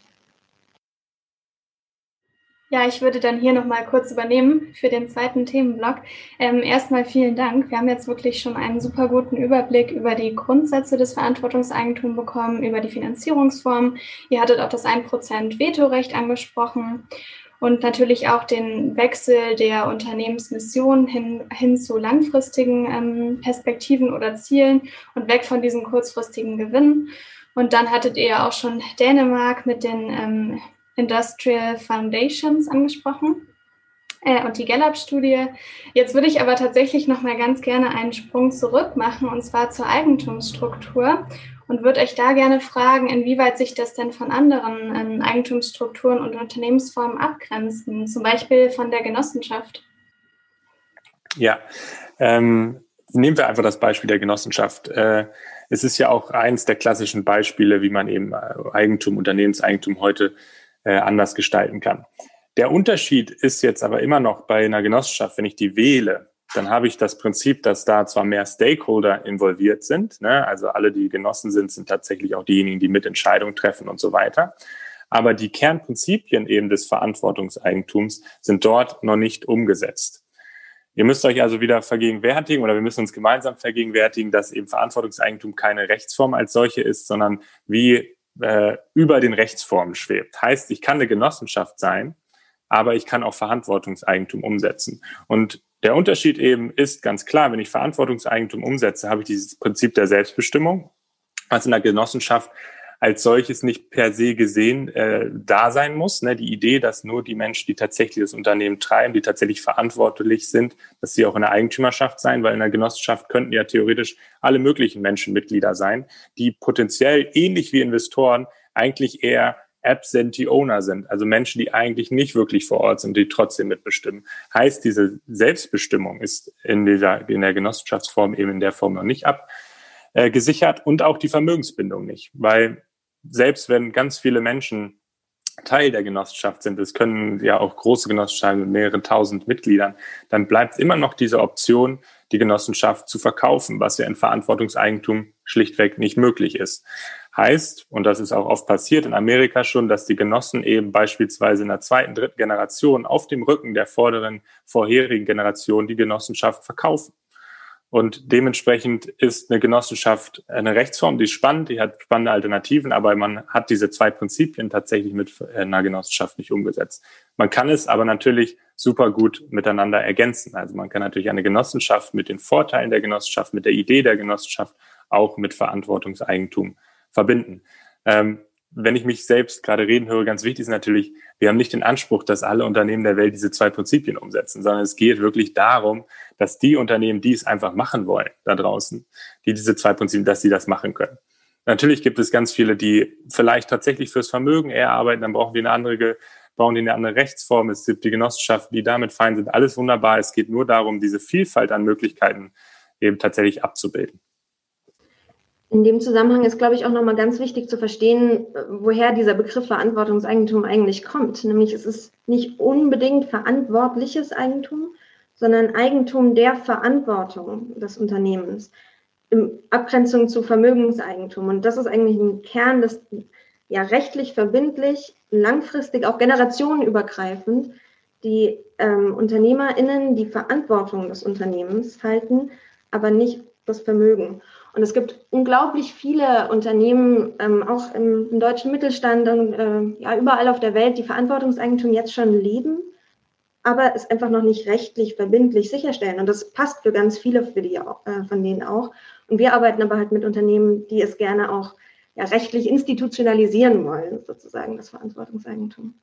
Speaker 3: Ja, ich würde dann hier nochmal kurz übernehmen für den zweiten Themenblock. Ähm, erstmal vielen Dank. Wir haben jetzt wirklich schon einen super guten Überblick über die Grundsätze des Verantwortungseigentums bekommen, über die Finanzierungsform. Ihr hattet auch das 1% Vetorecht angesprochen und natürlich auch den Wechsel der Unternehmensmission hin, hin zu langfristigen ähm, Perspektiven oder Zielen und weg von diesen kurzfristigen Gewinnen. Und dann hattet ihr auch schon Dänemark mit den ähm, Industrial Foundations angesprochen äh, und die Gallup-Studie. Jetzt würde ich aber tatsächlich noch mal ganz gerne einen Sprung zurück machen und zwar zur Eigentumsstruktur und würde euch da gerne fragen, inwieweit sich das denn von anderen ähm, Eigentumsstrukturen und Unternehmensformen abgrenzen, zum Beispiel von der Genossenschaft.
Speaker 1: Ja, ähm, nehmen wir einfach das Beispiel der Genossenschaft. Äh, es ist ja auch eins der klassischen Beispiele, wie man eben äh, Eigentum, Unternehmenseigentum heute äh, anders gestalten kann. Der Unterschied ist jetzt aber immer noch bei einer Genossenschaft, wenn ich die wähle, dann habe ich das Prinzip, dass da zwar mehr Stakeholder involviert sind, ne? also alle, die Genossen sind, sind tatsächlich auch diejenigen, die Mitentscheidungen treffen und so weiter. Aber die Kernprinzipien eben des Verantwortungseigentums sind dort noch nicht umgesetzt. Ihr müsst euch also wieder vergegenwärtigen oder wir müssen uns gemeinsam vergegenwärtigen, dass eben Verantwortungseigentum keine Rechtsform als solche ist, sondern wie äh, über den Rechtsformen schwebt. Heißt, ich kann eine Genossenschaft sein, aber ich kann auch Verantwortungseigentum umsetzen. Und der Unterschied eben ist ganz klar, wenn ich Verantwortungseigentum umsetze, habe ich dieses Prinzip der Selbstbestimmung, was in der Genossenschaft als solches nicht per se gesehen äh, da sein muss. Ne? Die Idee, dass nur die Menschen, die tatsächlich das Unternehmen treiben, die tatsächlich verantwortlich sind, dass sie auch in der Eigentümerschaft sein, weil in der Genossenschaft könnten ja theoretisch alle möglichen Menschen Mitglieder sein, die potenziell ähnlich wie Investoren eigentlich eher Absentee Owner sind, also Menschen, die eigentlich nicht wirklich vor Ort sind, die trotzdem mitbestimmen. Heißt, diese Selbstbestimmung ist in dieser, in der Genossenschaftsform eben in der Form noch nicht abgesichert äh, und auch die Vermögensbindung nicht, weil selbst wenn ganz viele Menschen Teil der Genossenschaft sind, es können ja auch große Genossenschaften mit mehreren tausend Mitgliedern, dann bleibt immer noch diese Option, die Genossenschaft zu verkaufen, was ja in Verantwortungseigentum schlichtweg nicht möglich ist. Heißt, und das ist auch oft passiert in Amerika schon, dass die Genossen eben beispielsweise in der zweiten, dritten Generation auf dem Rücken der vorderen, vorherigen Generation die Genossenschaft verkaufen. Und dementsprechend ist eine Genossenschaft eine Rechtsform, die ist spannend, die hat spannende Alternativen, aber man hat diese zwei Prinzipien tatsächlich mit einer Genossenschaft nicht umgesetzt. Man kann es aber natürlich super gut miteinander ergänzen. Also man kann natürlich eine Genossenschaft mit den Vorteilen der Genossenschaft, mit der Idee der Genossenschaft auch mit Verantwortungseigentum verbinden. Ähm, wenn ich mich selbst gerade reden höre, ganz wichtig ist natürlich, wir haben nicht den Anspruch, dass alle Unternehmen der Welt diese zwei Prinzipien umsetzen, sondern es geht wirklich darum, dass die Unternehmen, die es einfach machen wollen da draußen, die diese zwei Prinzipien, dass sie das machen können. Natürlich gibt es ganz viele, die vielleicht tatsächlich fürs Vermögen eher arbeiten, dann brauchen wir eine andere, brauchen die eine andere Rechtsform. Es gibt die Genossenschaften, die damit fein sind. Alles wunderbar. Es geht nur darum, diese Vielfalt an Möglichkeiten eben tatsächlich abzubilden.
Speaker 6: In dem Zusammenhang ist, glaube ich, auch nochmal ganz wichtig zu verstehen, woher dieser Begriff Verantwortungseigentum eigentlich kommt. Nämlich es ist nicht unbedingt verantwortliches Eigentum, sondern Eigentum der Verantwortung des Unternehmens in Abgrenzung zu Vermögenseigentum. Und das ist eigentlich ein Kern, das ja rechtlich verbindlich, langfristig, auch generationenübergreifend die ähm, UnternehmerInnen die Verantwortung des Unternehmens halten, aber nicht das Vermögen. Und es gibt unglaublich viele Unternehmen, ähm, auch im, im, deutschen Mittelstand und äh, ja, überall auf der Welt, die Verantwortungseigentum jetzt schon leben, aber es einfach noch nicht rechtlich verbindlich sicherstellen. Und das passt für ganz viele für die, äh, von denen auch. Und wir arbeiten aber halt mit Unternehmen, die es gerne auch ja, rechtlich institutionalisieren wollen, sozusagen, das Verantwortungseigentum.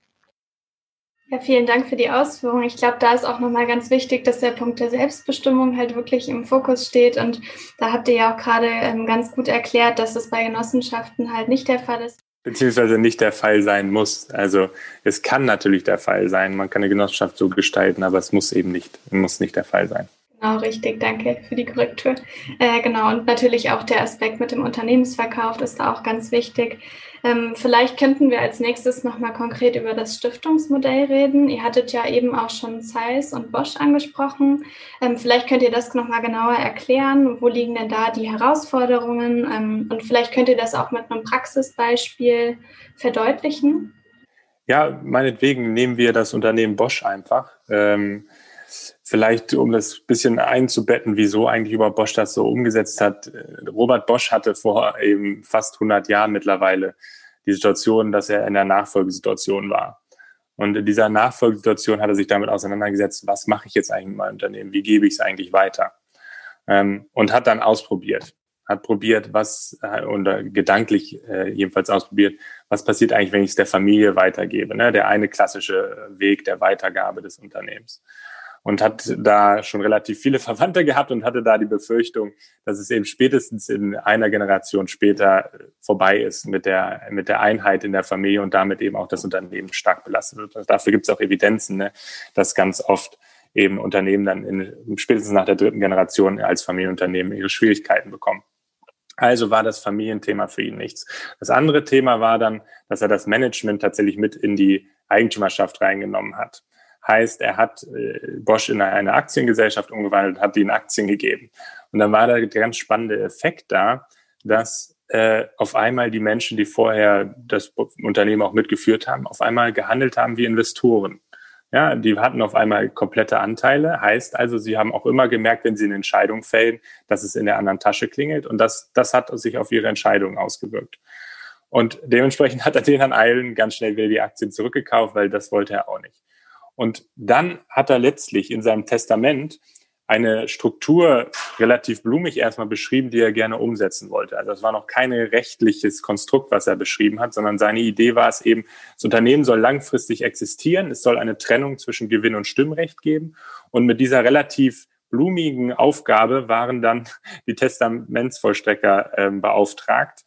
Speaker 3: Ja, vielen Dank für die Ausführung. Ich glaube, da ist auch nochmal ganz wichtig, dass der Punkt der Selbstbestimmung halt wirklich im Fokus steht. Und da habt ihr ja auch gerade ähm, ganz gut erklärt, dass es bei Genossenschaften halt nicht der Fall ist.
Speaker 1: Beziehungsweise nicht der Fall sein muss. Also es kann natürlich der Fall sein. Man kann eine Genossenschaft so gestalten, aber es muss eben nicht, muss nicht der Fall sein.
Speaker 3: Genau, richtig. Danke für die Korrektur. Äh, genau, und natürlich auch der Aspekt mit dem Unternehmensverkauf ist da auch ganz wichtig. Ähm, vielleicht könnten wir als nächstes nochmal konkret über das Stiftungsmodell reden. Ihr hattet ja eben auch schon Zeiss und Bosch angesprochen. Ähm, vielleicht könnt ihr das nochmal genauer erklären. Wo liegen denn da die Herausforderungen? Ähm, und vielleicht könnt ihr das auch mit einem Praxisbeispiel verdeutlichen.
Speaker 1: Ja, meinetwegen nehmen wir das Unternehmen Bosch einfach. Ähm, Vielleicht, um das bisschen einzubetten, wieso eigentlich über Bosch das so umgesetzt hat. Robert Bosch hatte vor eben fast 100 Jahren mittlerweile die Situation, dass er in der Nachfolgesituation war. Und in dieser Nachfolgesituation hat er sich damit auseinandergesetzt, was mache ich jetzt eigentlich mit meinem Unternehmen? Wie gebe ich es eigentlich weiter? Ähm, und hat dann ausprobiert. Hat probiert, was, äh, und äh, gedanklich äh, jedenfalls ausprobiert, was passiert eigentlich, wenn ich es der Familie weitergebe? Ne? Der eine klassische Weg der Weitergabe des Unternehmens und hat da schon relativ viele Verwandte gehabt und hatte da die Befürchtung, dass es eben spätestens in einer Generation später vorbei ist mit der, mit der Einheit in der Familie und damit eben auch das Unternehmen stark belastet wird. Also dafür gibt es auch Evidenzen, ne, dass ganz oft eben Unternehmen dann in, spätestens nach der dritten Generation als Familienunternehmen ihre Schwierigkeiten bekommen. Also war das Familienthema für ihn nichts. Das andere Thema war dann, dass er das Management tatsächlich mit in die Eigentümerschaft reingenommen hat. Heißt, er hat äh, Bosch in eine Aktiengesellschaft umgewandelt, hat ihnen Aktien gegeben. Und dann war der ganz spannende Effekt da, dass äh, auf einmal die Menschen, die vorher das Unternehmen auch mitgeführt haben, auf einmal gehandelt haben wie Investoren. Ja, die hatten auf einmal komplette Anteile. Heißt also, sie haben auch immer gemerkt, wenn sie eine Entscheidung fällen, dass es in der anderen Tasche klingelt. Und das, das hat sich auf ihre Entscheidung ausgewirkt. Und dementsprechend hat er den an Eilen ganz schnell wieder die Aktien zurückgekauft, weil das wollte er auch nicht. Und dann hat er letztlich in seinem Testament eine Struktur relativ blumig erstmal beschrieben, die er gerne umsetzen wollte. Also es war noch kein rechtliches Konstrukt, was er beschrieben hat, sondern seine Idee war es eben, das Unternehmen soll langfristig existieren, es soll eine Trennung zwischen Gewinn und Stimmrecht geben. Und mit dieser relativ blumigen Aufgabe waren dann die Testamentsvollstrecker äh, beauftragt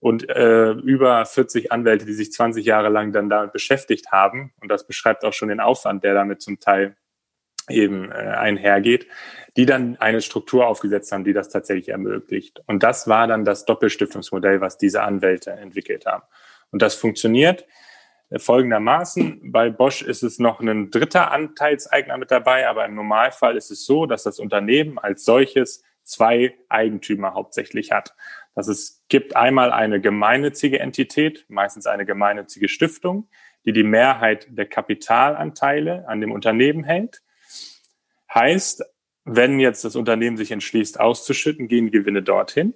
Speaker 1: und äh, über 40 Anwälte, die sich 20 Jahre lang dann damit beschäftigt haben. Und das beschreibt auch schon den Aufwand, der damit zum Teil eben äh, einhergeht, die dann eine Struktur aufgesetzt haben, die das tatsächlich ermöglicht. Und das war dann das Doppelstiftungsmodell, was diese Anwälte entwickelt haben. Und das funktioniert äh, folgendermaßen. Bei Bosch ist es noch ein dritter Anteilseigner mit dabei, aber im Normalfall ist es so, dass das Unternehmen als solches zwei Eigentümer hauptsächlich hat. Dass es gibt einmal eine gemeinnützige Entität, meistens eine gemeinnützige Stiftung, die die Mehrheit der Kapitalanteile an dem Unternehmen hält. Heißt, wenn jetzt das Unternehmen sich entschließt auszuschütten, gehen Gewinne dorthin.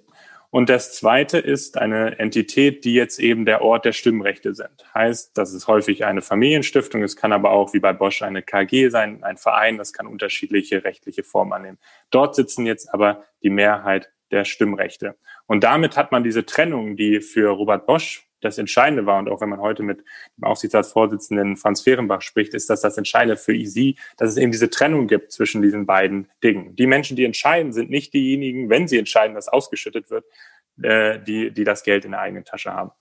Speaker 1: Und das zweite ist eine Entität, die jetzt eben der Ort der Stimmrechte sind. Heißt, das ist häufig eine Familienstiftung. Es kann aber auch wie bei Bosch eine KG sein, ein Verein. Das kann unterschiedliche rechtliche Formen annehmen. Dort sitzen jetzt aber die Mehrheit der Stimmrechte. Und damit hat man diese Trennung, die für Robert Bosch das Entscheidende war, und auch wenn man heute mit dem Aufsichtsratsvorsitzenden Franz Fehrenbach spricht, ist dass das Entscheidende für sie, dass es eben diese Trennung gibt zwischen diesen beiden Dingen. Die Menschen, die entscheiden, sind nicht diejenigen, wenn sie entscheiden, dass ausgeschüttet wird, äh, die, die das Geld in der eigenen Tasche haben.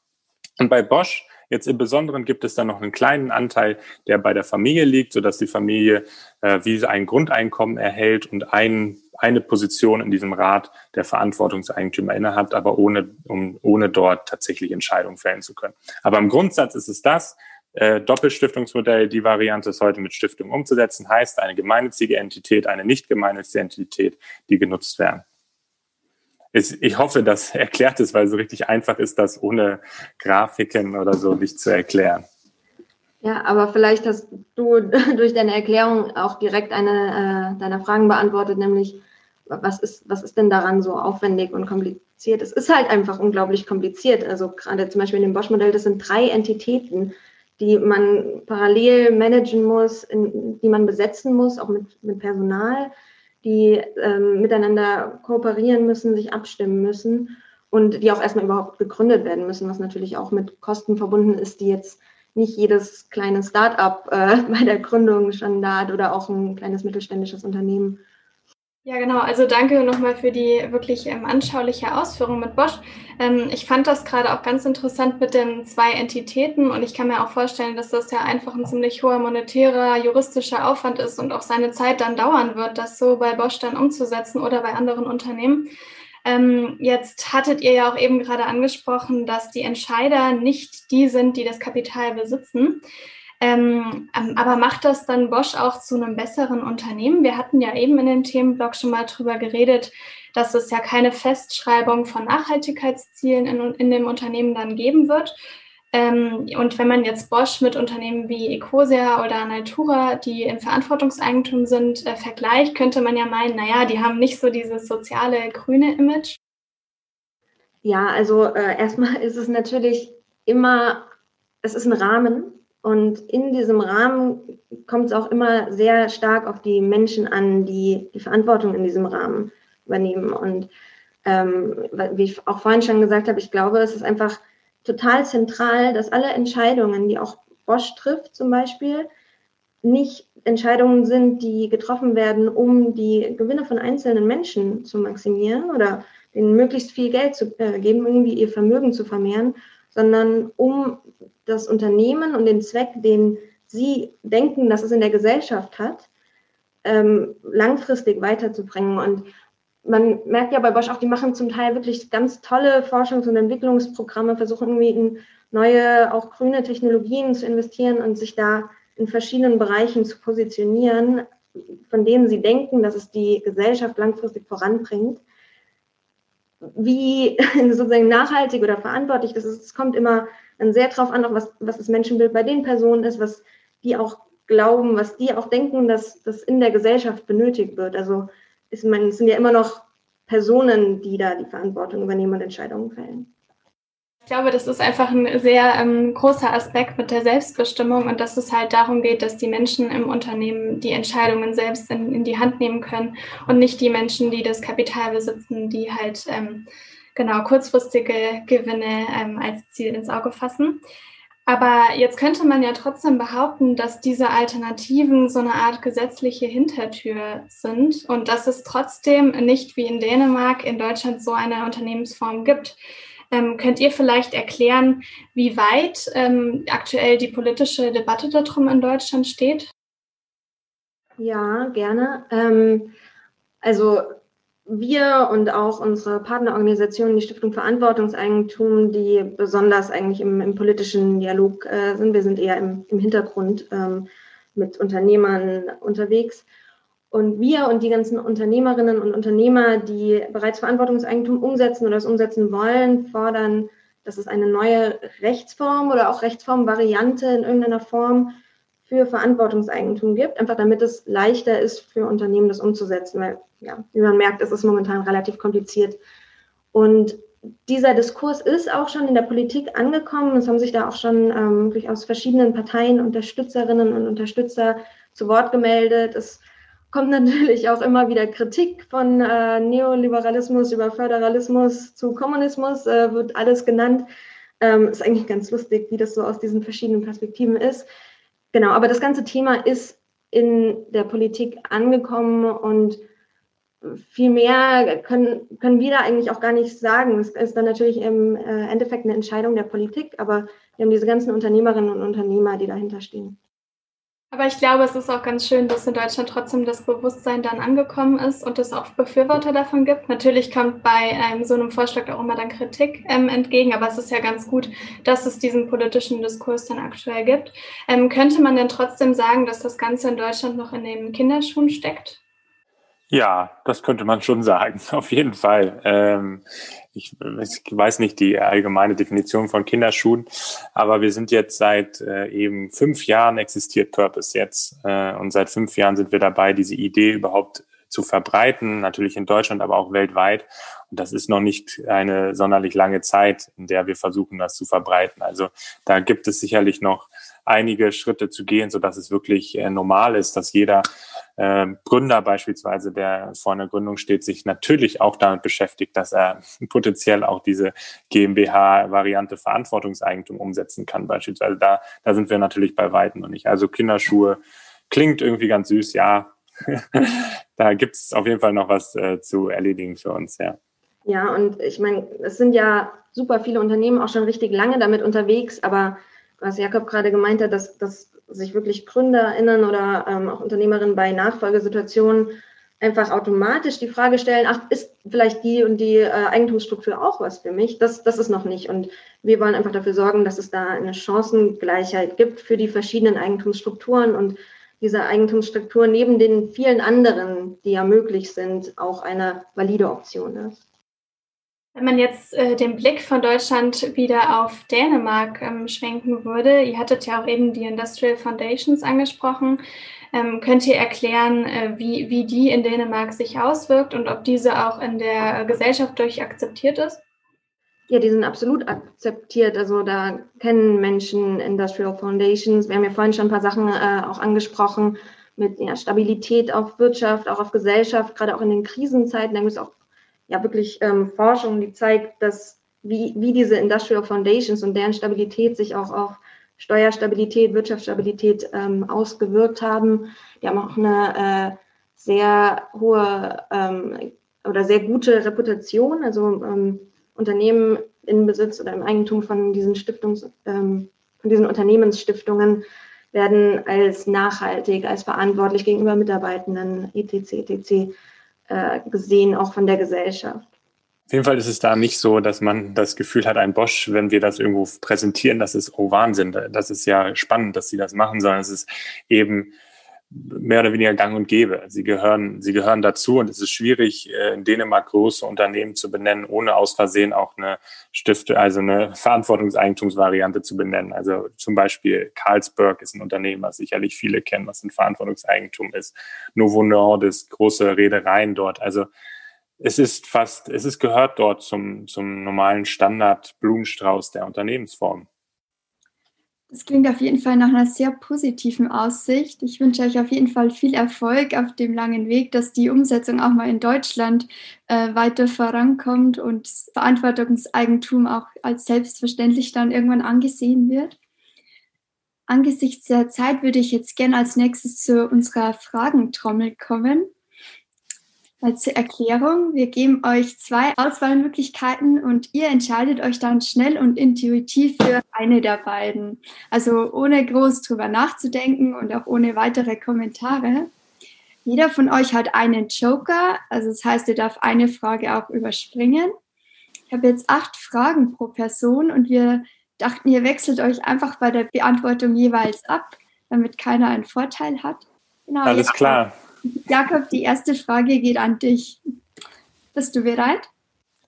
Speaker 1: Und bei Bosch Jetzt im Besonderen gibt es dann noch einen kleinen Anteil, der bei der Familie liegt, sodass die Familie äh, wie ein Grundeinkommen erhält und ein, eine Position in diesem Rat der Verantwortungseigentümer innehat, aber ohne, um, ohne dort tatsächlich Entscheidungen fällen zu können. Aber im Grundsatz ist es das, äh, Doppelstiftungsmodell, die Variante ist heute mit Stiftung umzusetzen, heißt eine gemeinnützige Entität, eine nicht gemeinnützige Entität, die genutzt werden ich hoffe, das erklärt es, weil so richtig einfach ist das ohne Grafiken oder so nicht zu erklären.
Speaker 6: Ja, aber vielleicht hast du durch deine Erklärung auch direkt eine äh, deiner Fragen beantwortet, nämlich was ist, was ist denn daran so aufwendig und kompliziert? Es ist halt einfach unglaublich kompliziert. Also gerade zum Beispiel in dem Bosch-Modell, das sind drei Entitäten, die man parallel managen muss, in, die man besetzen muss, auch mit, mit Personal die ähm, miteinander kooperieren müssen, sich abstimmen müssen und die auch erstmal überhaupt gegründet werden müssen, was natürlich auch mit Kosten verbunden ist, die jetzt nicht jedes kleine Start-up äh, bei der Gründung schon da hat oder auch ein kleines mittelständisches Unternehmen.
Speaker 3: Ja, genau. Also danke nochmal für die wirklich ähm, anschauliche Ausführung mit Bosch. Ähm, ich fand das gerade auch ganz interessant mit den zwei Entitäten und ich kann mir auch vorstellen, dass das ja einfach ein ziemlich hoher monetärer, juristischer Aufwand ist und auch seine Zeit dann dauern wird, das so bei Bosch dann umzusetzen oder bei anderen Unternehmen. Ähm, jetzt hattet ihr ja auch eben gerade angesprochen, dass die Entscheider nicht die sind, die das Kapital besitzen. Ähm, ähm, aber macht das dann Bosch auch zu einem besseren Unternehmen? Wir hatten ja eben in dem Themenblock schon mal drüber geredet, dass es ja keine Festschreibung von Nachhaltigkeitszielen in, in dem Unternehmen dann geben wird. Ähm, und wenn man jetzt Bosch mit Unternehmen wie Ecosia oder Natura, die im Verantwortungseigentum sind, äh, vergleicht, könnte man ja meinen, naja, die haben nicht so dieses soziale grüne Image.
Speaker 6: Ja, also äh, erstmal ist es natürlich immer, es ist ein Rahmen und in diesem Rahmen kommt es auch immer sehr stark auf die Menschen an, die die Verantwortung in diesem Rahmen übernehmen. Und ähm, wie ich auch vorhin schon gesagt habe, ich glaube, es ist einfach total zentral, dass alle Entscheidungen, die auch Bosch trifft zum Beispiel, nicht Entscheidungen sind, die getroffen werden, um die Gewinne von einzelnen Menschen zu maximieren oder ihnen möglichst viel Geld zu äh, geben, irgendwie ihr Vermögen zu vermehren, sondern um das Unternehmen und den Zweck, den Sie denken, dass es in der Gesellschaft hat, ähm, langfristig weiterzubringen. Und man merkt ja bei Bosch auch, die machen zum Teil wirklich ganz tolle Forschungs- und Entwicklungsprogramme, versuchen irgendwie in neue, auch grüne Technologien zu investieren und sich da in verschiedenen Bereichen zu positionieren, von denen sie denken, dass es die Gesellschaft langfristig voranbringt wie sozusagen nachhaltig oder verantwortlich das ist. Es kommt immer dann sehr drauf an, auch was, was das Menschenbild bei den Personen ist, was die auch glauben, was die auch denken, dass das in der Gesellschaft benötigt wird. Also ist man, sind ja immer noch Personen, die da die Verantwortung übernehmen und Entscheidungen fällen.
Speaker 3: Ich glaube, das ist einfach ein sehr ähm, großer Aspekt mit der Selbstbestimmung und dass es halt darum geht, dass die Menschen im Unternehmen die Entscheidungen selbst in, in die Hand nehmen können und nicht die Menschen, die das Kapital besitzen, die halt ähm, genau kurzfristige Gewinne ähm, als Ziel ins Auge fassen. Aber jetzt könnte man ja trotzdem behaupten, dass diese Alternativen so eine Art gesetzliche Hintertür sind und dass es trotzdem nicht wie in Dänemark in Deutschland so eine Unternehmensform gibt. Ähm, könnt ihr vielleicht erklären, wie weit ähm, aktuell die politische Debatte darum in Deutschland steht?
Speaker 6: Ja, gerne. Ähm, also wir und auch unsere Partnerorganisation, die Stiftung Verantwortungseigentum, die besonders eigentlich im, im politischen Dialog äh, sind. Wir sind eher im, im Hintergrund ähm, mit Unternehmern unterwegs. Und wir und die ganzen Unternehmerinnen und Unternehmer, die bereits Verantwortungseigentum umsetzen oder es umsetzen wollen, fordern, dass es eine neue Rechtsform oder auch Rechtsformvariante in irgendeiner Form für Verantwortungseigentum gibt, einfach damit es leichter ist für Unternehmen, das umzusetzen, weil, ja, wie man merkt, ist es momentan relativ kompliziert. Und dieser Diskurs ist auch schon in der Politik angekommen. Es haben sich da auch schon ähm, durchaus verschiedenen Parteien Unterstützerinnen und Unterstützer zu Wort gemeldet. Es kommt natürlich auch immer wieder Kritik von äh, Neoliberalismus über Föderalismus zu Kommunismus, äh, wird alles genannt. Ähm, ist eigentlich ganz lustig, wie das so aus diesen verschiedenen Perspektiven ist. Genau, aber das ganze Thema ist in der Politik angekommen und viel mehr können, können wir da eigentlich auch gar nicht sagen. Es ist dann natürlich im äh, Endeffekt eine Entscheidung der Politik, aber wir haben diese ganzen Unternehmerinnen und Unternehmer, die dahinter stehen.
Speaker 3: Aber ich glaube, es ist auch ganz schön, dass in Deutschland trotzdem das Bewusstsein dann angekommen ist und es auch Befürworter davon gibt. Natürlich kommt bei ähm, so einem Vorschlag auch immer dann Kritik ähm, entgegen, aber es ist ja ganz gut, dass es diesen politischen Diskurs dann aktuell gibt. Ähm, könnte man denn trotzdem sagen, dass das Ganze in Deutschland noch in den Kinderschuhen steckt?
Speaker 1: Ja, das könnte man schon sagen, auf jeden Fall. Ähm, ich, ich, weiß nicht die allgemeine Definition von Kinderschuhen, aber wir sind jetzt seit äh, eben fünf Jahren existiert Purpose jetzt äh, und seit fünf Jahren sind wir dabei, diese Idee überhaupt zu verbreiten, natürlich in Deutschland, aber auch weltweit. Und das ist noch nicht eine sonderlich lange Zeit, in der wir versuchen, das zu verbreiten. Also da gibt es sicherlich noch einige Schritte zu gehen, so dass es wirklich äh, normal ist, dass jeder äh, Gründer beispielsweise, der vor einer Gründung steht, sich natürlich auch damit beschäftigt, dass er potenziell auch diese GmbH-Variante Verantwortungseigentum umsetzen kann. Beispielsweise da, da sind wir natürlich bei Weitem noch nicht. Also Kinderschuhe klingt irgendwie ganz süß, ja. da gibt es auf jeden Fall noch was äh, zu erledigen für uns, ja.
Speaker 6: Ja, und ich meine, es sind ja super viele Unternehmen auch schon richtig lange damit unterwegs, aber was Jakob gerade gemeint hat, dass, dass sich wirklich GründerInnen oder ähm, auch Unternehmerinnen bei Nachfolgesituationen einfach automatisch die Frage stellen, ach, ist vielleicht die und die äh, Eigentumsstruktur auch was für mich? Das, das ist noch nicht. Und wir wollen einfach dafür sorgen, dass es da eine Chancengleichheit gibt für die verschiedenen Eigentumsstrukturen und diese Eigentumsstruktur neben den vielen anderen, die ja möglich sind, auch eine valide Option ist.
Speaker 3: Wenn man jetzt äh, den Blick von Deutschland wieder auf Dänemark ähm, schwenken würde, ihr hattet ja auch eben die Industrial Foundations angesprochen, ähm, könnt ihr erklären, äh, wie, wie die in Dänemark sich auswirkt und ob diese auch in der Gesellschaft durch akzeptiert ist?
Speaker 6: Ja, die sind absolut akzeptiert. Also da kennen Menschen Industrial Foundations. Wir haben ja vorhin schon ein paar Sachen äh, auch angesprochen mit ja, Stabilität auf Wirtschaft, auch auf Gesellschaft, gerade auch in den Krisenzeiten. Da gibt es auch ja wirklich ähm, Forschung, die zeigt, dass wie, wie diese Industrial Foundations und deren Stabilität sich auch auf Steuerstabilität, Wirtschaftsstabilität ähm, ausgewirkt haben. Die haben auch eine äh, sehr hohe ähm, oder sehr gute Reputation, also ähm, Unternehmen in Besitz oder im Eigentum von diesen Stiftungs, ähm, von diesen Unternehmensstiftungen werden als nachhaltig, als verantwortlich gegenüber Mitarbeitenden etc. etc. Äh, gesehen, auch von der Gesellschaft.
Speaker 1: Auf jeden Fall ist es da nicht so, dass man das Gefühl hat, ein Bosch, wenn wir das irgendwo präsentieren, das ist, oh Wahnsinn, das ist ja spannend, dass sie das machen, sondern es ist eben mehr oder weniger gang und gäbe. Sie gehören, sie gehören dazu und es ist schwierig, äh, in Dänemark große Unternehmen zu benennen, ohne aus Versehen auch eine Stifte, also eine Verantwortungseigentumsvariante zu benennen. Also zum Beispiel Carlsberg ist ein Unternehmen, was sicherlich viele kennen, was ein Verantwortungseigentum ist. Novo Nordisk, große Reedereien dort. Also es ist fast, es ist gehört dort zum, zum normalen Standard Blumenstrauß der Unternehmensform.
Speaker 5: Das klingt auf jeden Fall nach einer sehr positiven Aussicht. Ich wünsche euch auf jeden Fall viel Erfolg auf dem langen Weg, dass die Umsetzung auch mal in Deutschland äh, weiter vorankommt und Verantwortungseigentum auch als selbstverständlich dann irgendwann angesehen wird. Angesichts der Zeit würde ich jetzt gerne als nächstes zu unserer Fragentrommel kommen. Als Erklärung, wir geben euch zwei Auswahlmöglichkeiten und ihr entscheidet euch dann schnell und intuitiv für eine der beiden. Also ohne groß drüber nachzudenken und auch ohne weitere Kommentare. Jeder von euch hat einen Joker, also das heißt, ihr darf eine Frage auch überspringen. Ich habe jetzt acht Fragen pro Person und wir dachten, ihr wechselt euch einfach bei der Beantwortung jeweils ab, damit keiner einen Vorteil hat.
Speaker 1: Genau, Alles klar.
Speaker 5: Jakob, die erste Frage geht an dich. Bist du bereit?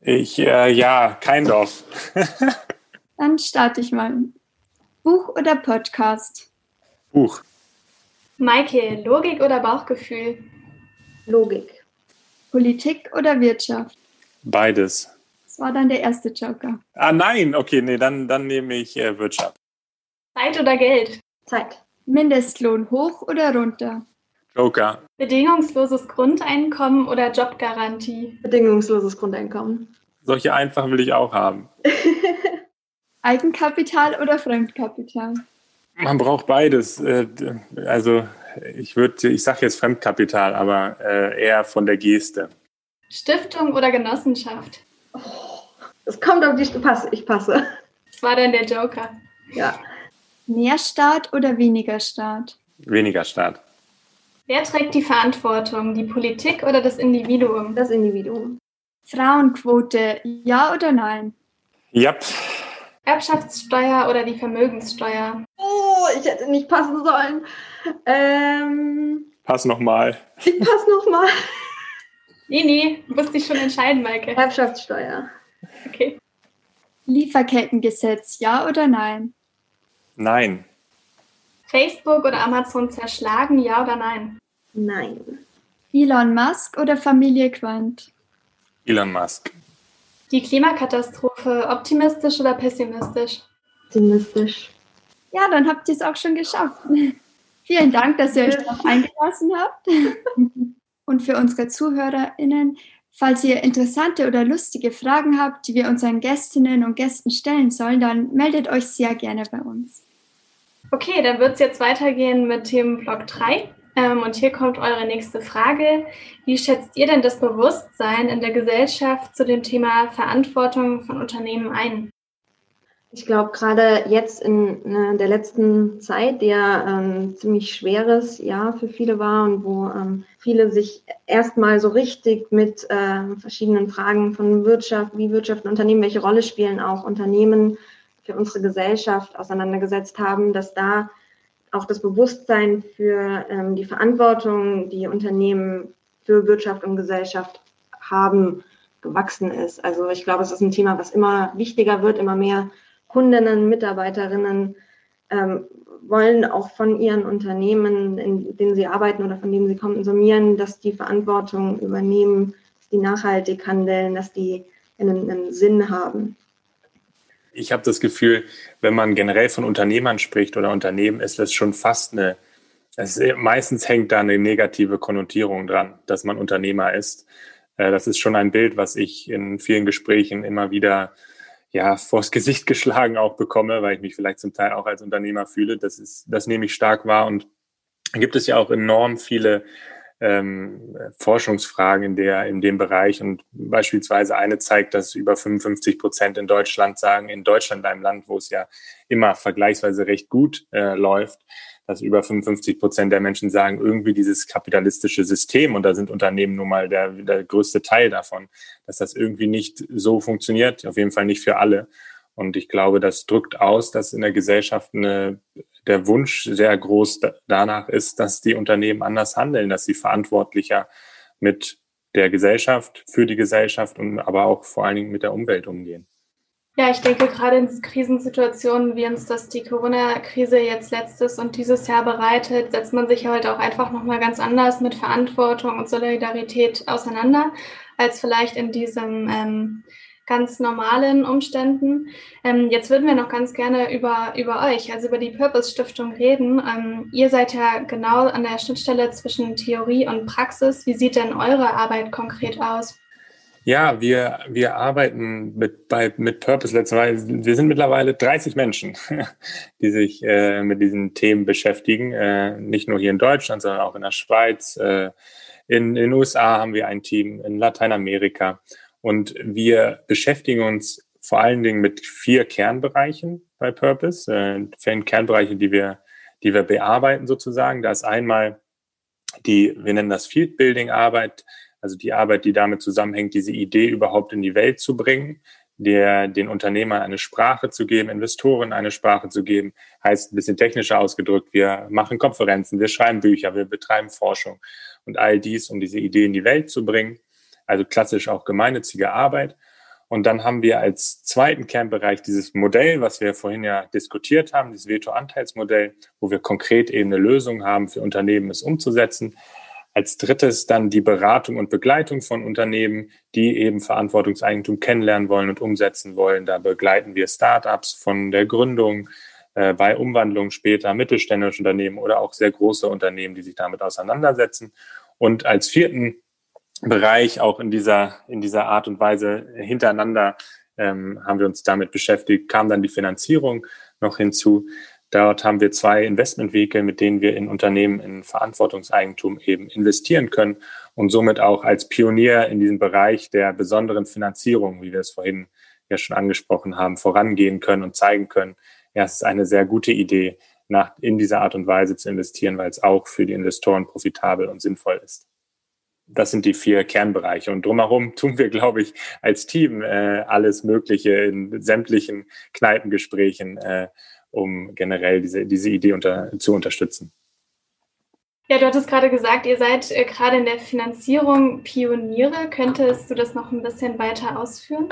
Speaker 1: Ich, äh, ja, kein Dorf.
Speaker 5: Dann starte ich mal. Buch oder Podcast?
Speaker 1: Buch.
Speaker 3: Maike, Logik oder Bauchgefühl?
Speaker 6: Logik.
Speaker 5: Politik oder Wirtschaft?
Speaker 1: Beides.
Speaker 5: Das war dann der erste Joker.
Speaker 1: Ah nein, okay, nee, dann, dann nehme ich äh, Wirtschaft.
Speaker 3: Zeit oder Geld?
Speaker 6: Zeit.
Speaker 5: Mindestlohn hoch oder runter?
Speaker 1: Joker.
Speaker 3: Bedingungsloses Grundeinkommen oder Jobgarantie?
Speaker 6: Bedingungsloses Grundeinkommen.
Speaker 1: Solche einfach will ich auch haben.
Speaker 5: Eigenkapital oder Fremdkapital?
Speaker 1: Man braucht beides. Äh, also ich würde, ich sage jetzt Fremdkapital, aber äh, eher von der Geste.
Speaker 3: Stiftung oder Genossenschaft?
Speaker 6: Es kommt auf die Passe. Ich passe.
Speaker 3: Das war dann der Joker.
Speaker 6: Ja.
Speaker 5: Mehr Staat oder weniger Staat?
Speaker 1: Weniger Staat.
Speaker 3: Wer trägt die Verantwortung, die Politik oder das Individuum?
Speaker 6: Das Individuum.
Speaker 5: Frauenquote, ja oder nein?
Speaker 1: Ja.
Speaker 3: Erbschaftssteuer oder die Vermögenssteuer?
Speaker 6: Oh, ich hätte nicht passen sollen. Ähm,
Speaker 1: Pass nochmal.
Speaker 6: ich passe nochmal.
Speaker 3: Nee, nee, du musst dich schon entscheiden, Maike.
Speaker 6: Erbschaftssteuer.
Speaker 3: Okay.
Speaker 5: Lieferkettengesetz, ja oder nein?
Speaker 1: Nein.
Speaker 3: Facebook oder Amazon zerschlagen, ja oder nein?
Speaker 6: Nein.
Speaker 5: Elon Musk oder Familie Quandt?
Speaker 1: Elon Musk.
Speaker 3: Die Klimakatastrophe optimistisch oder pessimistisch?
Speaker 6: Optimistisch.
Speaker 5: Ja, dann habt ihr es auch schon geschafft. Vielen Dank, dass ihr euch darauf eingelassen habt. Und für unsere ZuhörerInnen, falls ihr interessante oder lustige Fragen habt, die wir unseren Gästinnen und Gästen stellen sollen, dann meldet euch sehr gerne bei uns.
Speaker 3: Okay, dann wird es jetzt weitergehen mit Themenblock 3. Ähm, und hier kommt eure nächste Frage. Wie schätzt ihr denn das Bewusstsein in der Gesellschaft zu dem Thema Verantwortung von Unternehmen ein?
Speaker 6: Ich glaube, gerade jetzt in äh, der letzten Zeit, die ja ein ähm, ziemlich schweres Jahr für viele war und wo ähm, viele sich erstmal so richtig mit äh, verschiedenen Fragen von Wirtschaft, wie Wirtschaft und Unternehmen, welche Rolle spielen auch Unternehmen für unsere Gesellschaft auseinandergesetzt haben, dass da auch das Bewusstsein für ähm, die Verantwortung, die Unternehmen für Wirtschaft und Gesellschaft haben, gewachsen ist. Also ich glaube, es ist ein Thema, was immer wichtiger wird, immer mehr Kundinnen, Mitarbeiterinnen ähm, wollen auch von ihren Unternehmen, in denen sie arbeiten oder von denen sie konsumieren, dass die Verantwortung übernehmen, dass die nachhaltig handeln, dass die einen, einen Sinn haben
Speaker 1: ich habe das Gefühl, wenn man generell von Unternehmern spricht oder Unternehmen, ist das schon fast eine, es, meistens hängt da eine negative Konnotierung dran, dass man Unternehmer ist. Äh, das ist schon ein Bild, was ich in vielen Gesprächen immer wieder ja, vors Gesicht geschlagen auch bekomme, weil ich mich vielleicht zum Teil auch als Unternehmer fühle. Das ist, das nehme ich stark wahr und gibt es ja auch enorm viele ähm, Forschungsfragen in, der, in dem Bereich. Und beispielsweise eine zeigt, dass über 55 Prozent in Deutschland sagen, in Deutschland, einem Land, wo es ja immer vergleichsweise recht gut äh, läuft, dass über 55 Prozent der Menschen sagen, irgendwie dieses kapitalistische System, und da sind Unternehmen nun mal der, der größte Teil davon, dass das irgendwie nicht so funktioniert, auf jeden Fall nicht für alle. Und ich glaube, das drückt aus, dass in der Gesellschaft eine der Wunsch sehr groß danach ist, dass die Unternehmen anders handeln, dass sie verantwortlicher mit der Gesellschaft, für die Gesellschaft und aber auch vor allen Dingen mit der Umwelt umgehen.
Speaker 3: Ja, ich denke, gerade in Krisensituationen, wie uns das die Corona-Krise jetzt letztes und dieses Jahr bereitet, setzt man sich halt auch einfach nochmal ganz anders mit Verantwortung und Solidarität auseinander. als vielleicht in diesem ähm, ganz normalen Umständen. Ähm, jetzt würden wir noch ganz gerne über, über euch, also über die Purpose Stiftung reden. Ähm, ihr seid ja genau an der Schnittstelle zwischen Theorie und Praxis. Wie sieht denn eure Arbeit konkret aus?
Speaker 1: Ja, wir, wir arbeiten mit, bei, mit Purpose letzterweise. Wir sind mittlerweile 30 Menschen, die sich äh, mit diesen Themen beschäftigen. Äh, nicht nur hier in Deutschland, sondern auch in der Schweiz. Äh, in, in den USA haben wir ein Team, in Lateinamerika. Und wir beschäftigen uns vor allen Dingen mit vier Kernbereichen bei Purpose. Äh, vier Kernbereiche, die wir, die wir bearbeiten sozusagen. Da ist einmal die, wir nennen das Field Building Arbeit also die Arbeit, die damit zusammenhängt, diese Idee überhaupt in die Welt zu bringen, der, den Unternehmern eine Sprache zu geben, Investoren eine Sprache zu geben, heißt ein bisschen technischer ausgedrückt, wir machen Konferenzen, wir schreiben Bücher, wir betreiben Forschung und all dies, um diese Idee in die Welt zu bringen. Also klassisch auch gemeinnützige Arbeit. Und dann haben wir als zweiten Kernbereich dieses Modell, was wir vorhin ja diskutiert haben, dieses Veto-Anteilsmodell, wo wir konkret eben eine Lösung haben für Unternehmen, es umzusetzen. Als drittes dann die Beratung und Begleitung von Unternehmen, die eben Verantwortungseigentum kennenlernen wollen und umsetzen wollen. Da begleiten wir Startups von der Gründung äh, bei Umwandlung später, mittelständische Unternehmen oder auch sehr große Unternehmen, die sich damit auseinandersetzen. Und als vierten Bereich auch in dieser, in dieser Art und Weise hintereinander ähm, haben wir uns damit beschäftigt, kam dann die Finanzierung noch hinzu. Dort haben wir zwei Investmentvehikel, mit denen wir in Unternehmen in Verantwortungseigentum eben investieren können und somit auch als Pionier in diesem Bereich der besonderen Finanzierung, wie wir es vorhin ja schon angesprochen haben, vorangehen können und zeigen können, ja, es ist eine sehr gute Idee, nach, in dieser Art und Weise zu investieren, weil es auch für die Investoren profitabel und sinnvoll ist. Das sind die vier Kernbereiche. Und drumherum tun wir, glaube ich, als Team äh, alles Mögliche in sämtlichen Kneipengesprächen, äh, um generell diese, diese Idee unter, zu unterstützen.
Speaker 3: Ja, du hattest gerade gesagt, ihr seid äh, gerade in der Finanzierung Pioniere. Könntest du das noch ein bisschen weiter ausführen?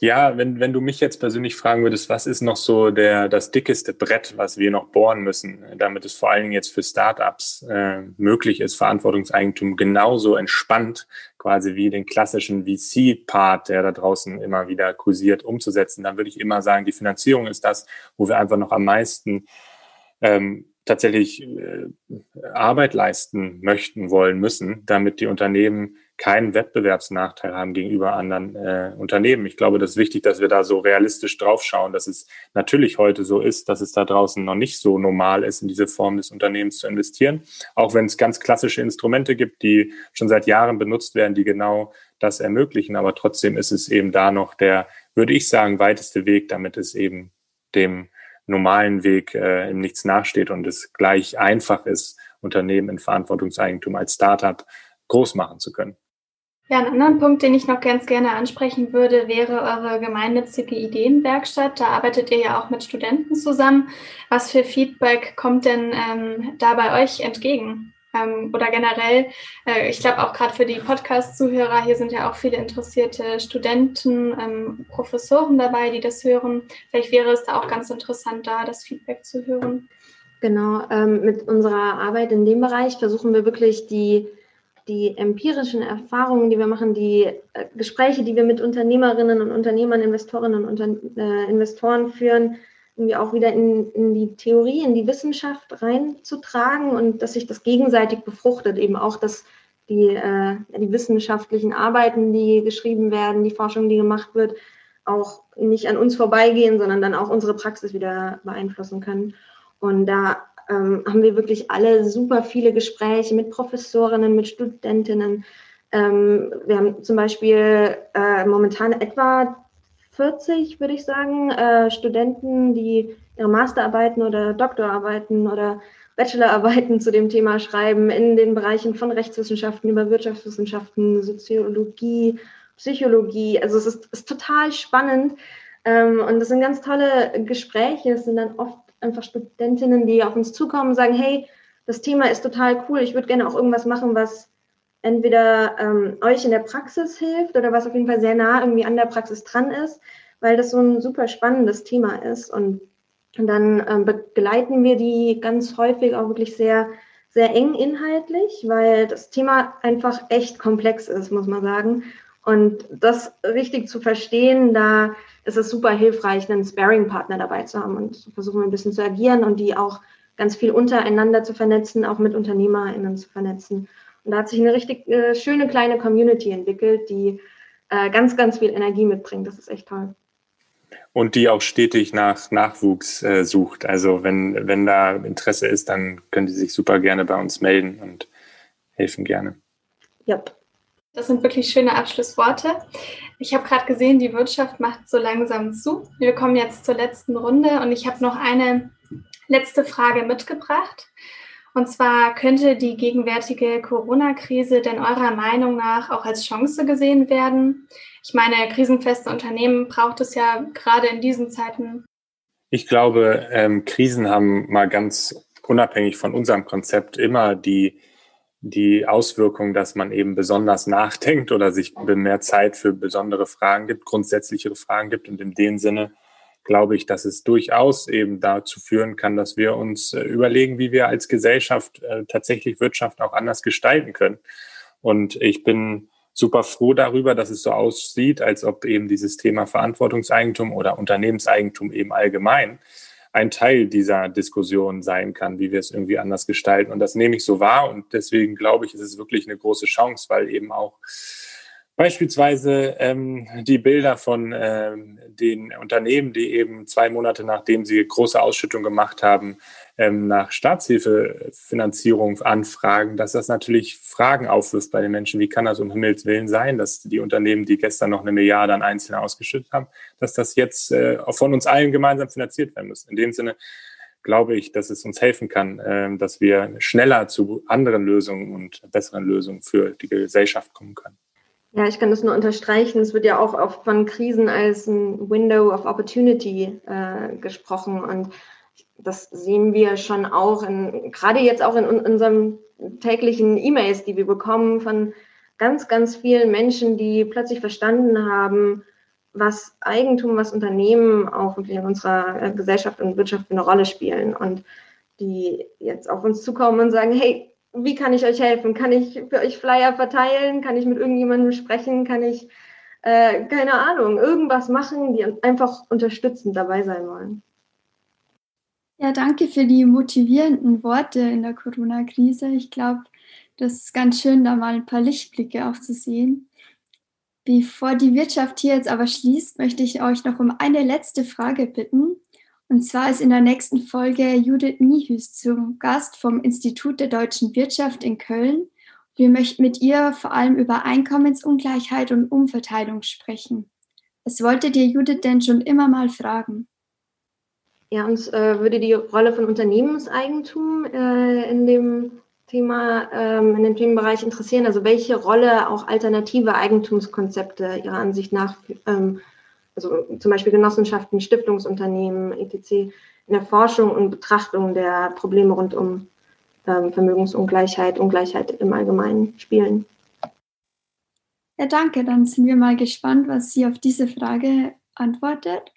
Speaker 1: Ja, wenn, wenn du mich jetzt persönlich fragen würdest, was ist noch so der, das dickeste Brett, was wir noch bohren müssen, damit es vor allen Dingen jetzt für Startups äh, möglich ist, Verantwortungseigentum genauso entspannt quasi wie den klassischen VC-Part, der da draußen immer wieder kursiert, umzusetzen, dann würde ich immer sagen, die Finanzierung ist das, wo wir einfach noch am meisten ähm, tatsächlich äh, Arbeit leisten möchten, wollen, müssen, damit die Unternehmen keinen Wettbewerbsnachteil haben gegenüber anderen äh, Unternehmen. Ich glaube, das ist wichtig, dass wir da so realistisch draufschauen, dass es natürlich heute so ist, dass es da draußen noch nicht so normal ist, in diese Form des Unternehmens zu investieren. Auch wenn es ganz klassische Instrumente gibt, die schon seit Jahren benutzt werden, die genau das ermöglichen. Aber trotzdem ist es eben da noch der, würde ich sagen, weiteste Weg, damit es eben dem normalen Weg äh, im Nichts nachsteht und es gleich einfach ist, Unternehmen in Verantwortungseigentum als Startup groß machen zu können.
Speaker 3: Ja, ein anderer Punkt, den ich noch ganz gerne ansprechen würde, wäre eure gemeinnützige Ideenwerkstatt. Da arbeitet ihr ja auch mit Studenten zusammen. Was für Feedback kommt denn ähm, da bei euch entgegen? Ähm, oder generell, äh, ich glaube auch gerade für die Podcast-Zuhörer, hier sind ja auch viele interessierte Studenten, ähm, Professoren dabei, die das hören. Vielleicht wäre es da auch ganz interessant, da das Feedback zu hören.
Speaker 6: Genau, ähm, mit unserer Arbeit in dem Bereich versuchen wir wirklich die die empirischen Erfahrungen, die wir machen, die äh, Gespräche, die wir mit Unternehmerinnen und Unternehmern, Investorinnen und äh, Investoren führen, irgendwie auch wieder in, in die Theorie, in die Wissenschaft reinzutragen und dass sich das gegenseitig befruchtet, eben auch, dass die, äh, die wissenschaftlichen Arbeiten, die geschrieben werden, die Forschung, die gemacht wird, auch nicht an uns vorbeigehen, sondern dann auch unsere Praxis wieder beeinflussen können. Und da ähm, haben wir wirklich alle super viele Gespräche mit Professorinnen, mit Studentinnen. Ähm, wir haben zum Beispiel äh, momentan etwa 40, würde ich sagen, äh, Studenten, die ihre Masterarbeiten oder Doktorarbeiten oder Bachelorarbeiten zu dem Thema schreiben in den Bereichen von Rechtswissenschaften über Wirtschaftswissenschaften, Soziologie, Psychologie. Also es ist, ist total spannend ähm, und das sind ganz tolle Gespräche. Es sind dann oft einfach Studentinnen, die auf uns zukommen und sagen, hey, das Thema ist total cool, ich würde gerne auch irgendwas machen, was entweder ähm, euch in der Praxis hilft oder was auf jeden Fall sehr nah irgendwie an der Praxis dran ist, weil das so ein super spannendes Thema ist. Und, und dann ähm, begleiten wir die ganz häufig auch wirklich sehr, sehr eng inhaltlich, weil das Thema einfach echt komplex ist, muss man sagen. Und das richtig zu verstehen, da ist es super hilfreich, einen Sparing-Partner dabei zu haben und versuchen ein bisschen zu agieren und die auch ganz viel untereinander zu vernetzen, auch mit UnternehmerInnen zu vernetzen. Und da hat sich eine richtig äh, schöne kleine Community entwickelt, die äh, ganz, ganz viel Energie mitbringt. Das ist echt toll.
Speaker 1: Und die auch stetig nach Nachwuchs äh, sucht. Also wenn, wenn da Interesse ist, dann können die sich super gerne bei uns melden und helfen gerne.
Speaker 3: Yep. Das sind wirklich schöne Abschlussworte. Ich habe gerade gesehen, die Wirtschaft macht so langsam zu. Wir kommen jetzt zur letzten Runde und ich habe noch eine letzte Frage mitgebracht. Und zwar könnte die gegenwärtige Corona-Krise denn eurer Meinung nach auch als Chance gesehen werden? Ich meine, krisenfeste Unternehmen braucht es ja gerade in diesen Zeiten.
Speaker 1: Ich glaube, ähm, Krisen haben mal ganz unabhängig von unserem Konzept immer die die Auswirkung, dass man eben besonders nachdenkt oder sich mehr Zeit für besondere Fragen gibt, grundsätzlichere Fragen gibt. Und in dem Sinne glaube ich, dass es durchaus eben dazu führen kann, dass wir uns äh, überlegen, wie wir als Gesellschaft äh, tatsächlich Wirtschaft auch anders gestalten können. Und ich bin super froh darüber, dass es so aussieht, als ob eben dieses Thema Verantwortungseigentum oder Unternehmenseigentum eben allgemein ein Teil dieser Diskussion sein kann, wie wir es irgendwie anders gestalten. Und das nehme ich so wahr. Und deswegen glaube ich, ist es wirklich eine große Chance, weil eben auch Beispielsweise ähm, die Bilder von ähm, den Unternehmen, die eben zwei Monate nachdem sie große Ausschüttung gemacht haben, nach Staatshilfefinanzierung anfragen, dass das natürlich Fragen aufwirft bei den Menschen. Wie kann das um Himmels Willen sein, dass die Unternehmen, die gestern noch eine Milliarde an Einzelne ausgeschüttet haben, dass das jetzt äh, von uns allen gemeinsam finanziert werden muss? In dem Sinne glaube ich, dass es uns helfen kann, äh, dass wir schneller zu anderen Lösungen und besseren Lösungen für die Gesellschaft kommen können.
Speaker 6: Ja, ich kann das nur unterstreichen. Es wird ja auch oft von Krisen als ein Window of Opportunity äh, gesprochen. Und das sehen wir schon auch, in, gerade jetzt auch in, in unserem täglichen E-Mails, die wir bekommen von ganz, ganz vielen Menschen, die plötzlich verstanden haben, was Eigentum, was Unternehmen auch wirklich in unserer äh, Gesellschaft und Wirtschaft eine Rolle spielen. Und die jetzt auf uns zukommen und sagen, hey, wie kann ich euch helfen? Kann ich für euch Flyer verteilen? Kann ich mit irgendjemandem sprechen? Kann ich, äh, keine Ahnung, irgendwas machen, die einfach unterstützend dabei sein wollen?
Speaker 5: Ja, danke für die motivierenden Worte in der Corona-Krise. Ich glaube, das ist ganz schön, da mal ein paar Lichtblicke auch zu sehen. Bevor die Wirtschaft hier jetzt aber schließt, möchte ich euch noch um eine letzte Frage bitten. Und zwar ist in der nächsten Folge Judith Niehüs zum Gast vom Institut der deutschen Wirtschaft in Köln. Wir möchten mit ihr vor allem über Einkommensungleichheit und Umverteilung sprechen. Was wolltet ihr Judith denn schon immer mal fragen?
Speaker 6: Ja, uns äh, würde die Rolle von Unternehmenseigentum äh, in dem Thema, ähm, in dem Themenbereich interessieren. Also welche Rolle auch alternative Eigentumskonzepte Ihrer Ansicht nach ähm, also zum Beispiel Genossenschaften, Stiftungsunternehmen, etc., in der Forschung und Betrachtung der Probleme rund um ähm, Vermögensungleichheit, Ungleichheit im Allgemeinen spielen.
Speaker 5: Ja, danke. Dann sind wir mal gespannt, was sie auf diese Frage antwortet.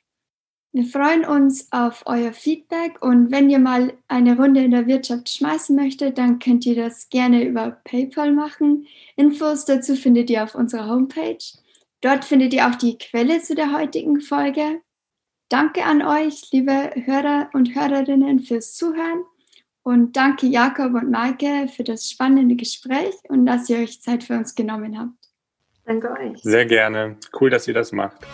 Speaker 5: Wir freuen uns auf euer Feedback und wenn ihr mal eine Runde in der Wirtschaft schmeißen möchtet, dann könnt ihr das gerne über PayPal machen. Infos dazu findet ihr auf unserer Homepage. Dort findet ihr auch die Quelle zu der heutigen Folge. Danke an euch, liebe Hörer und Hörerinnen, fürs Zuhören. Und danke Jakob und Maike für das spannende Gespräch und dass ihr euch Zeit für uns genommen habt.
Speaker 6: Danke euch.
Speaker 1: Sehr gerne. Cool, dass ihr das macht.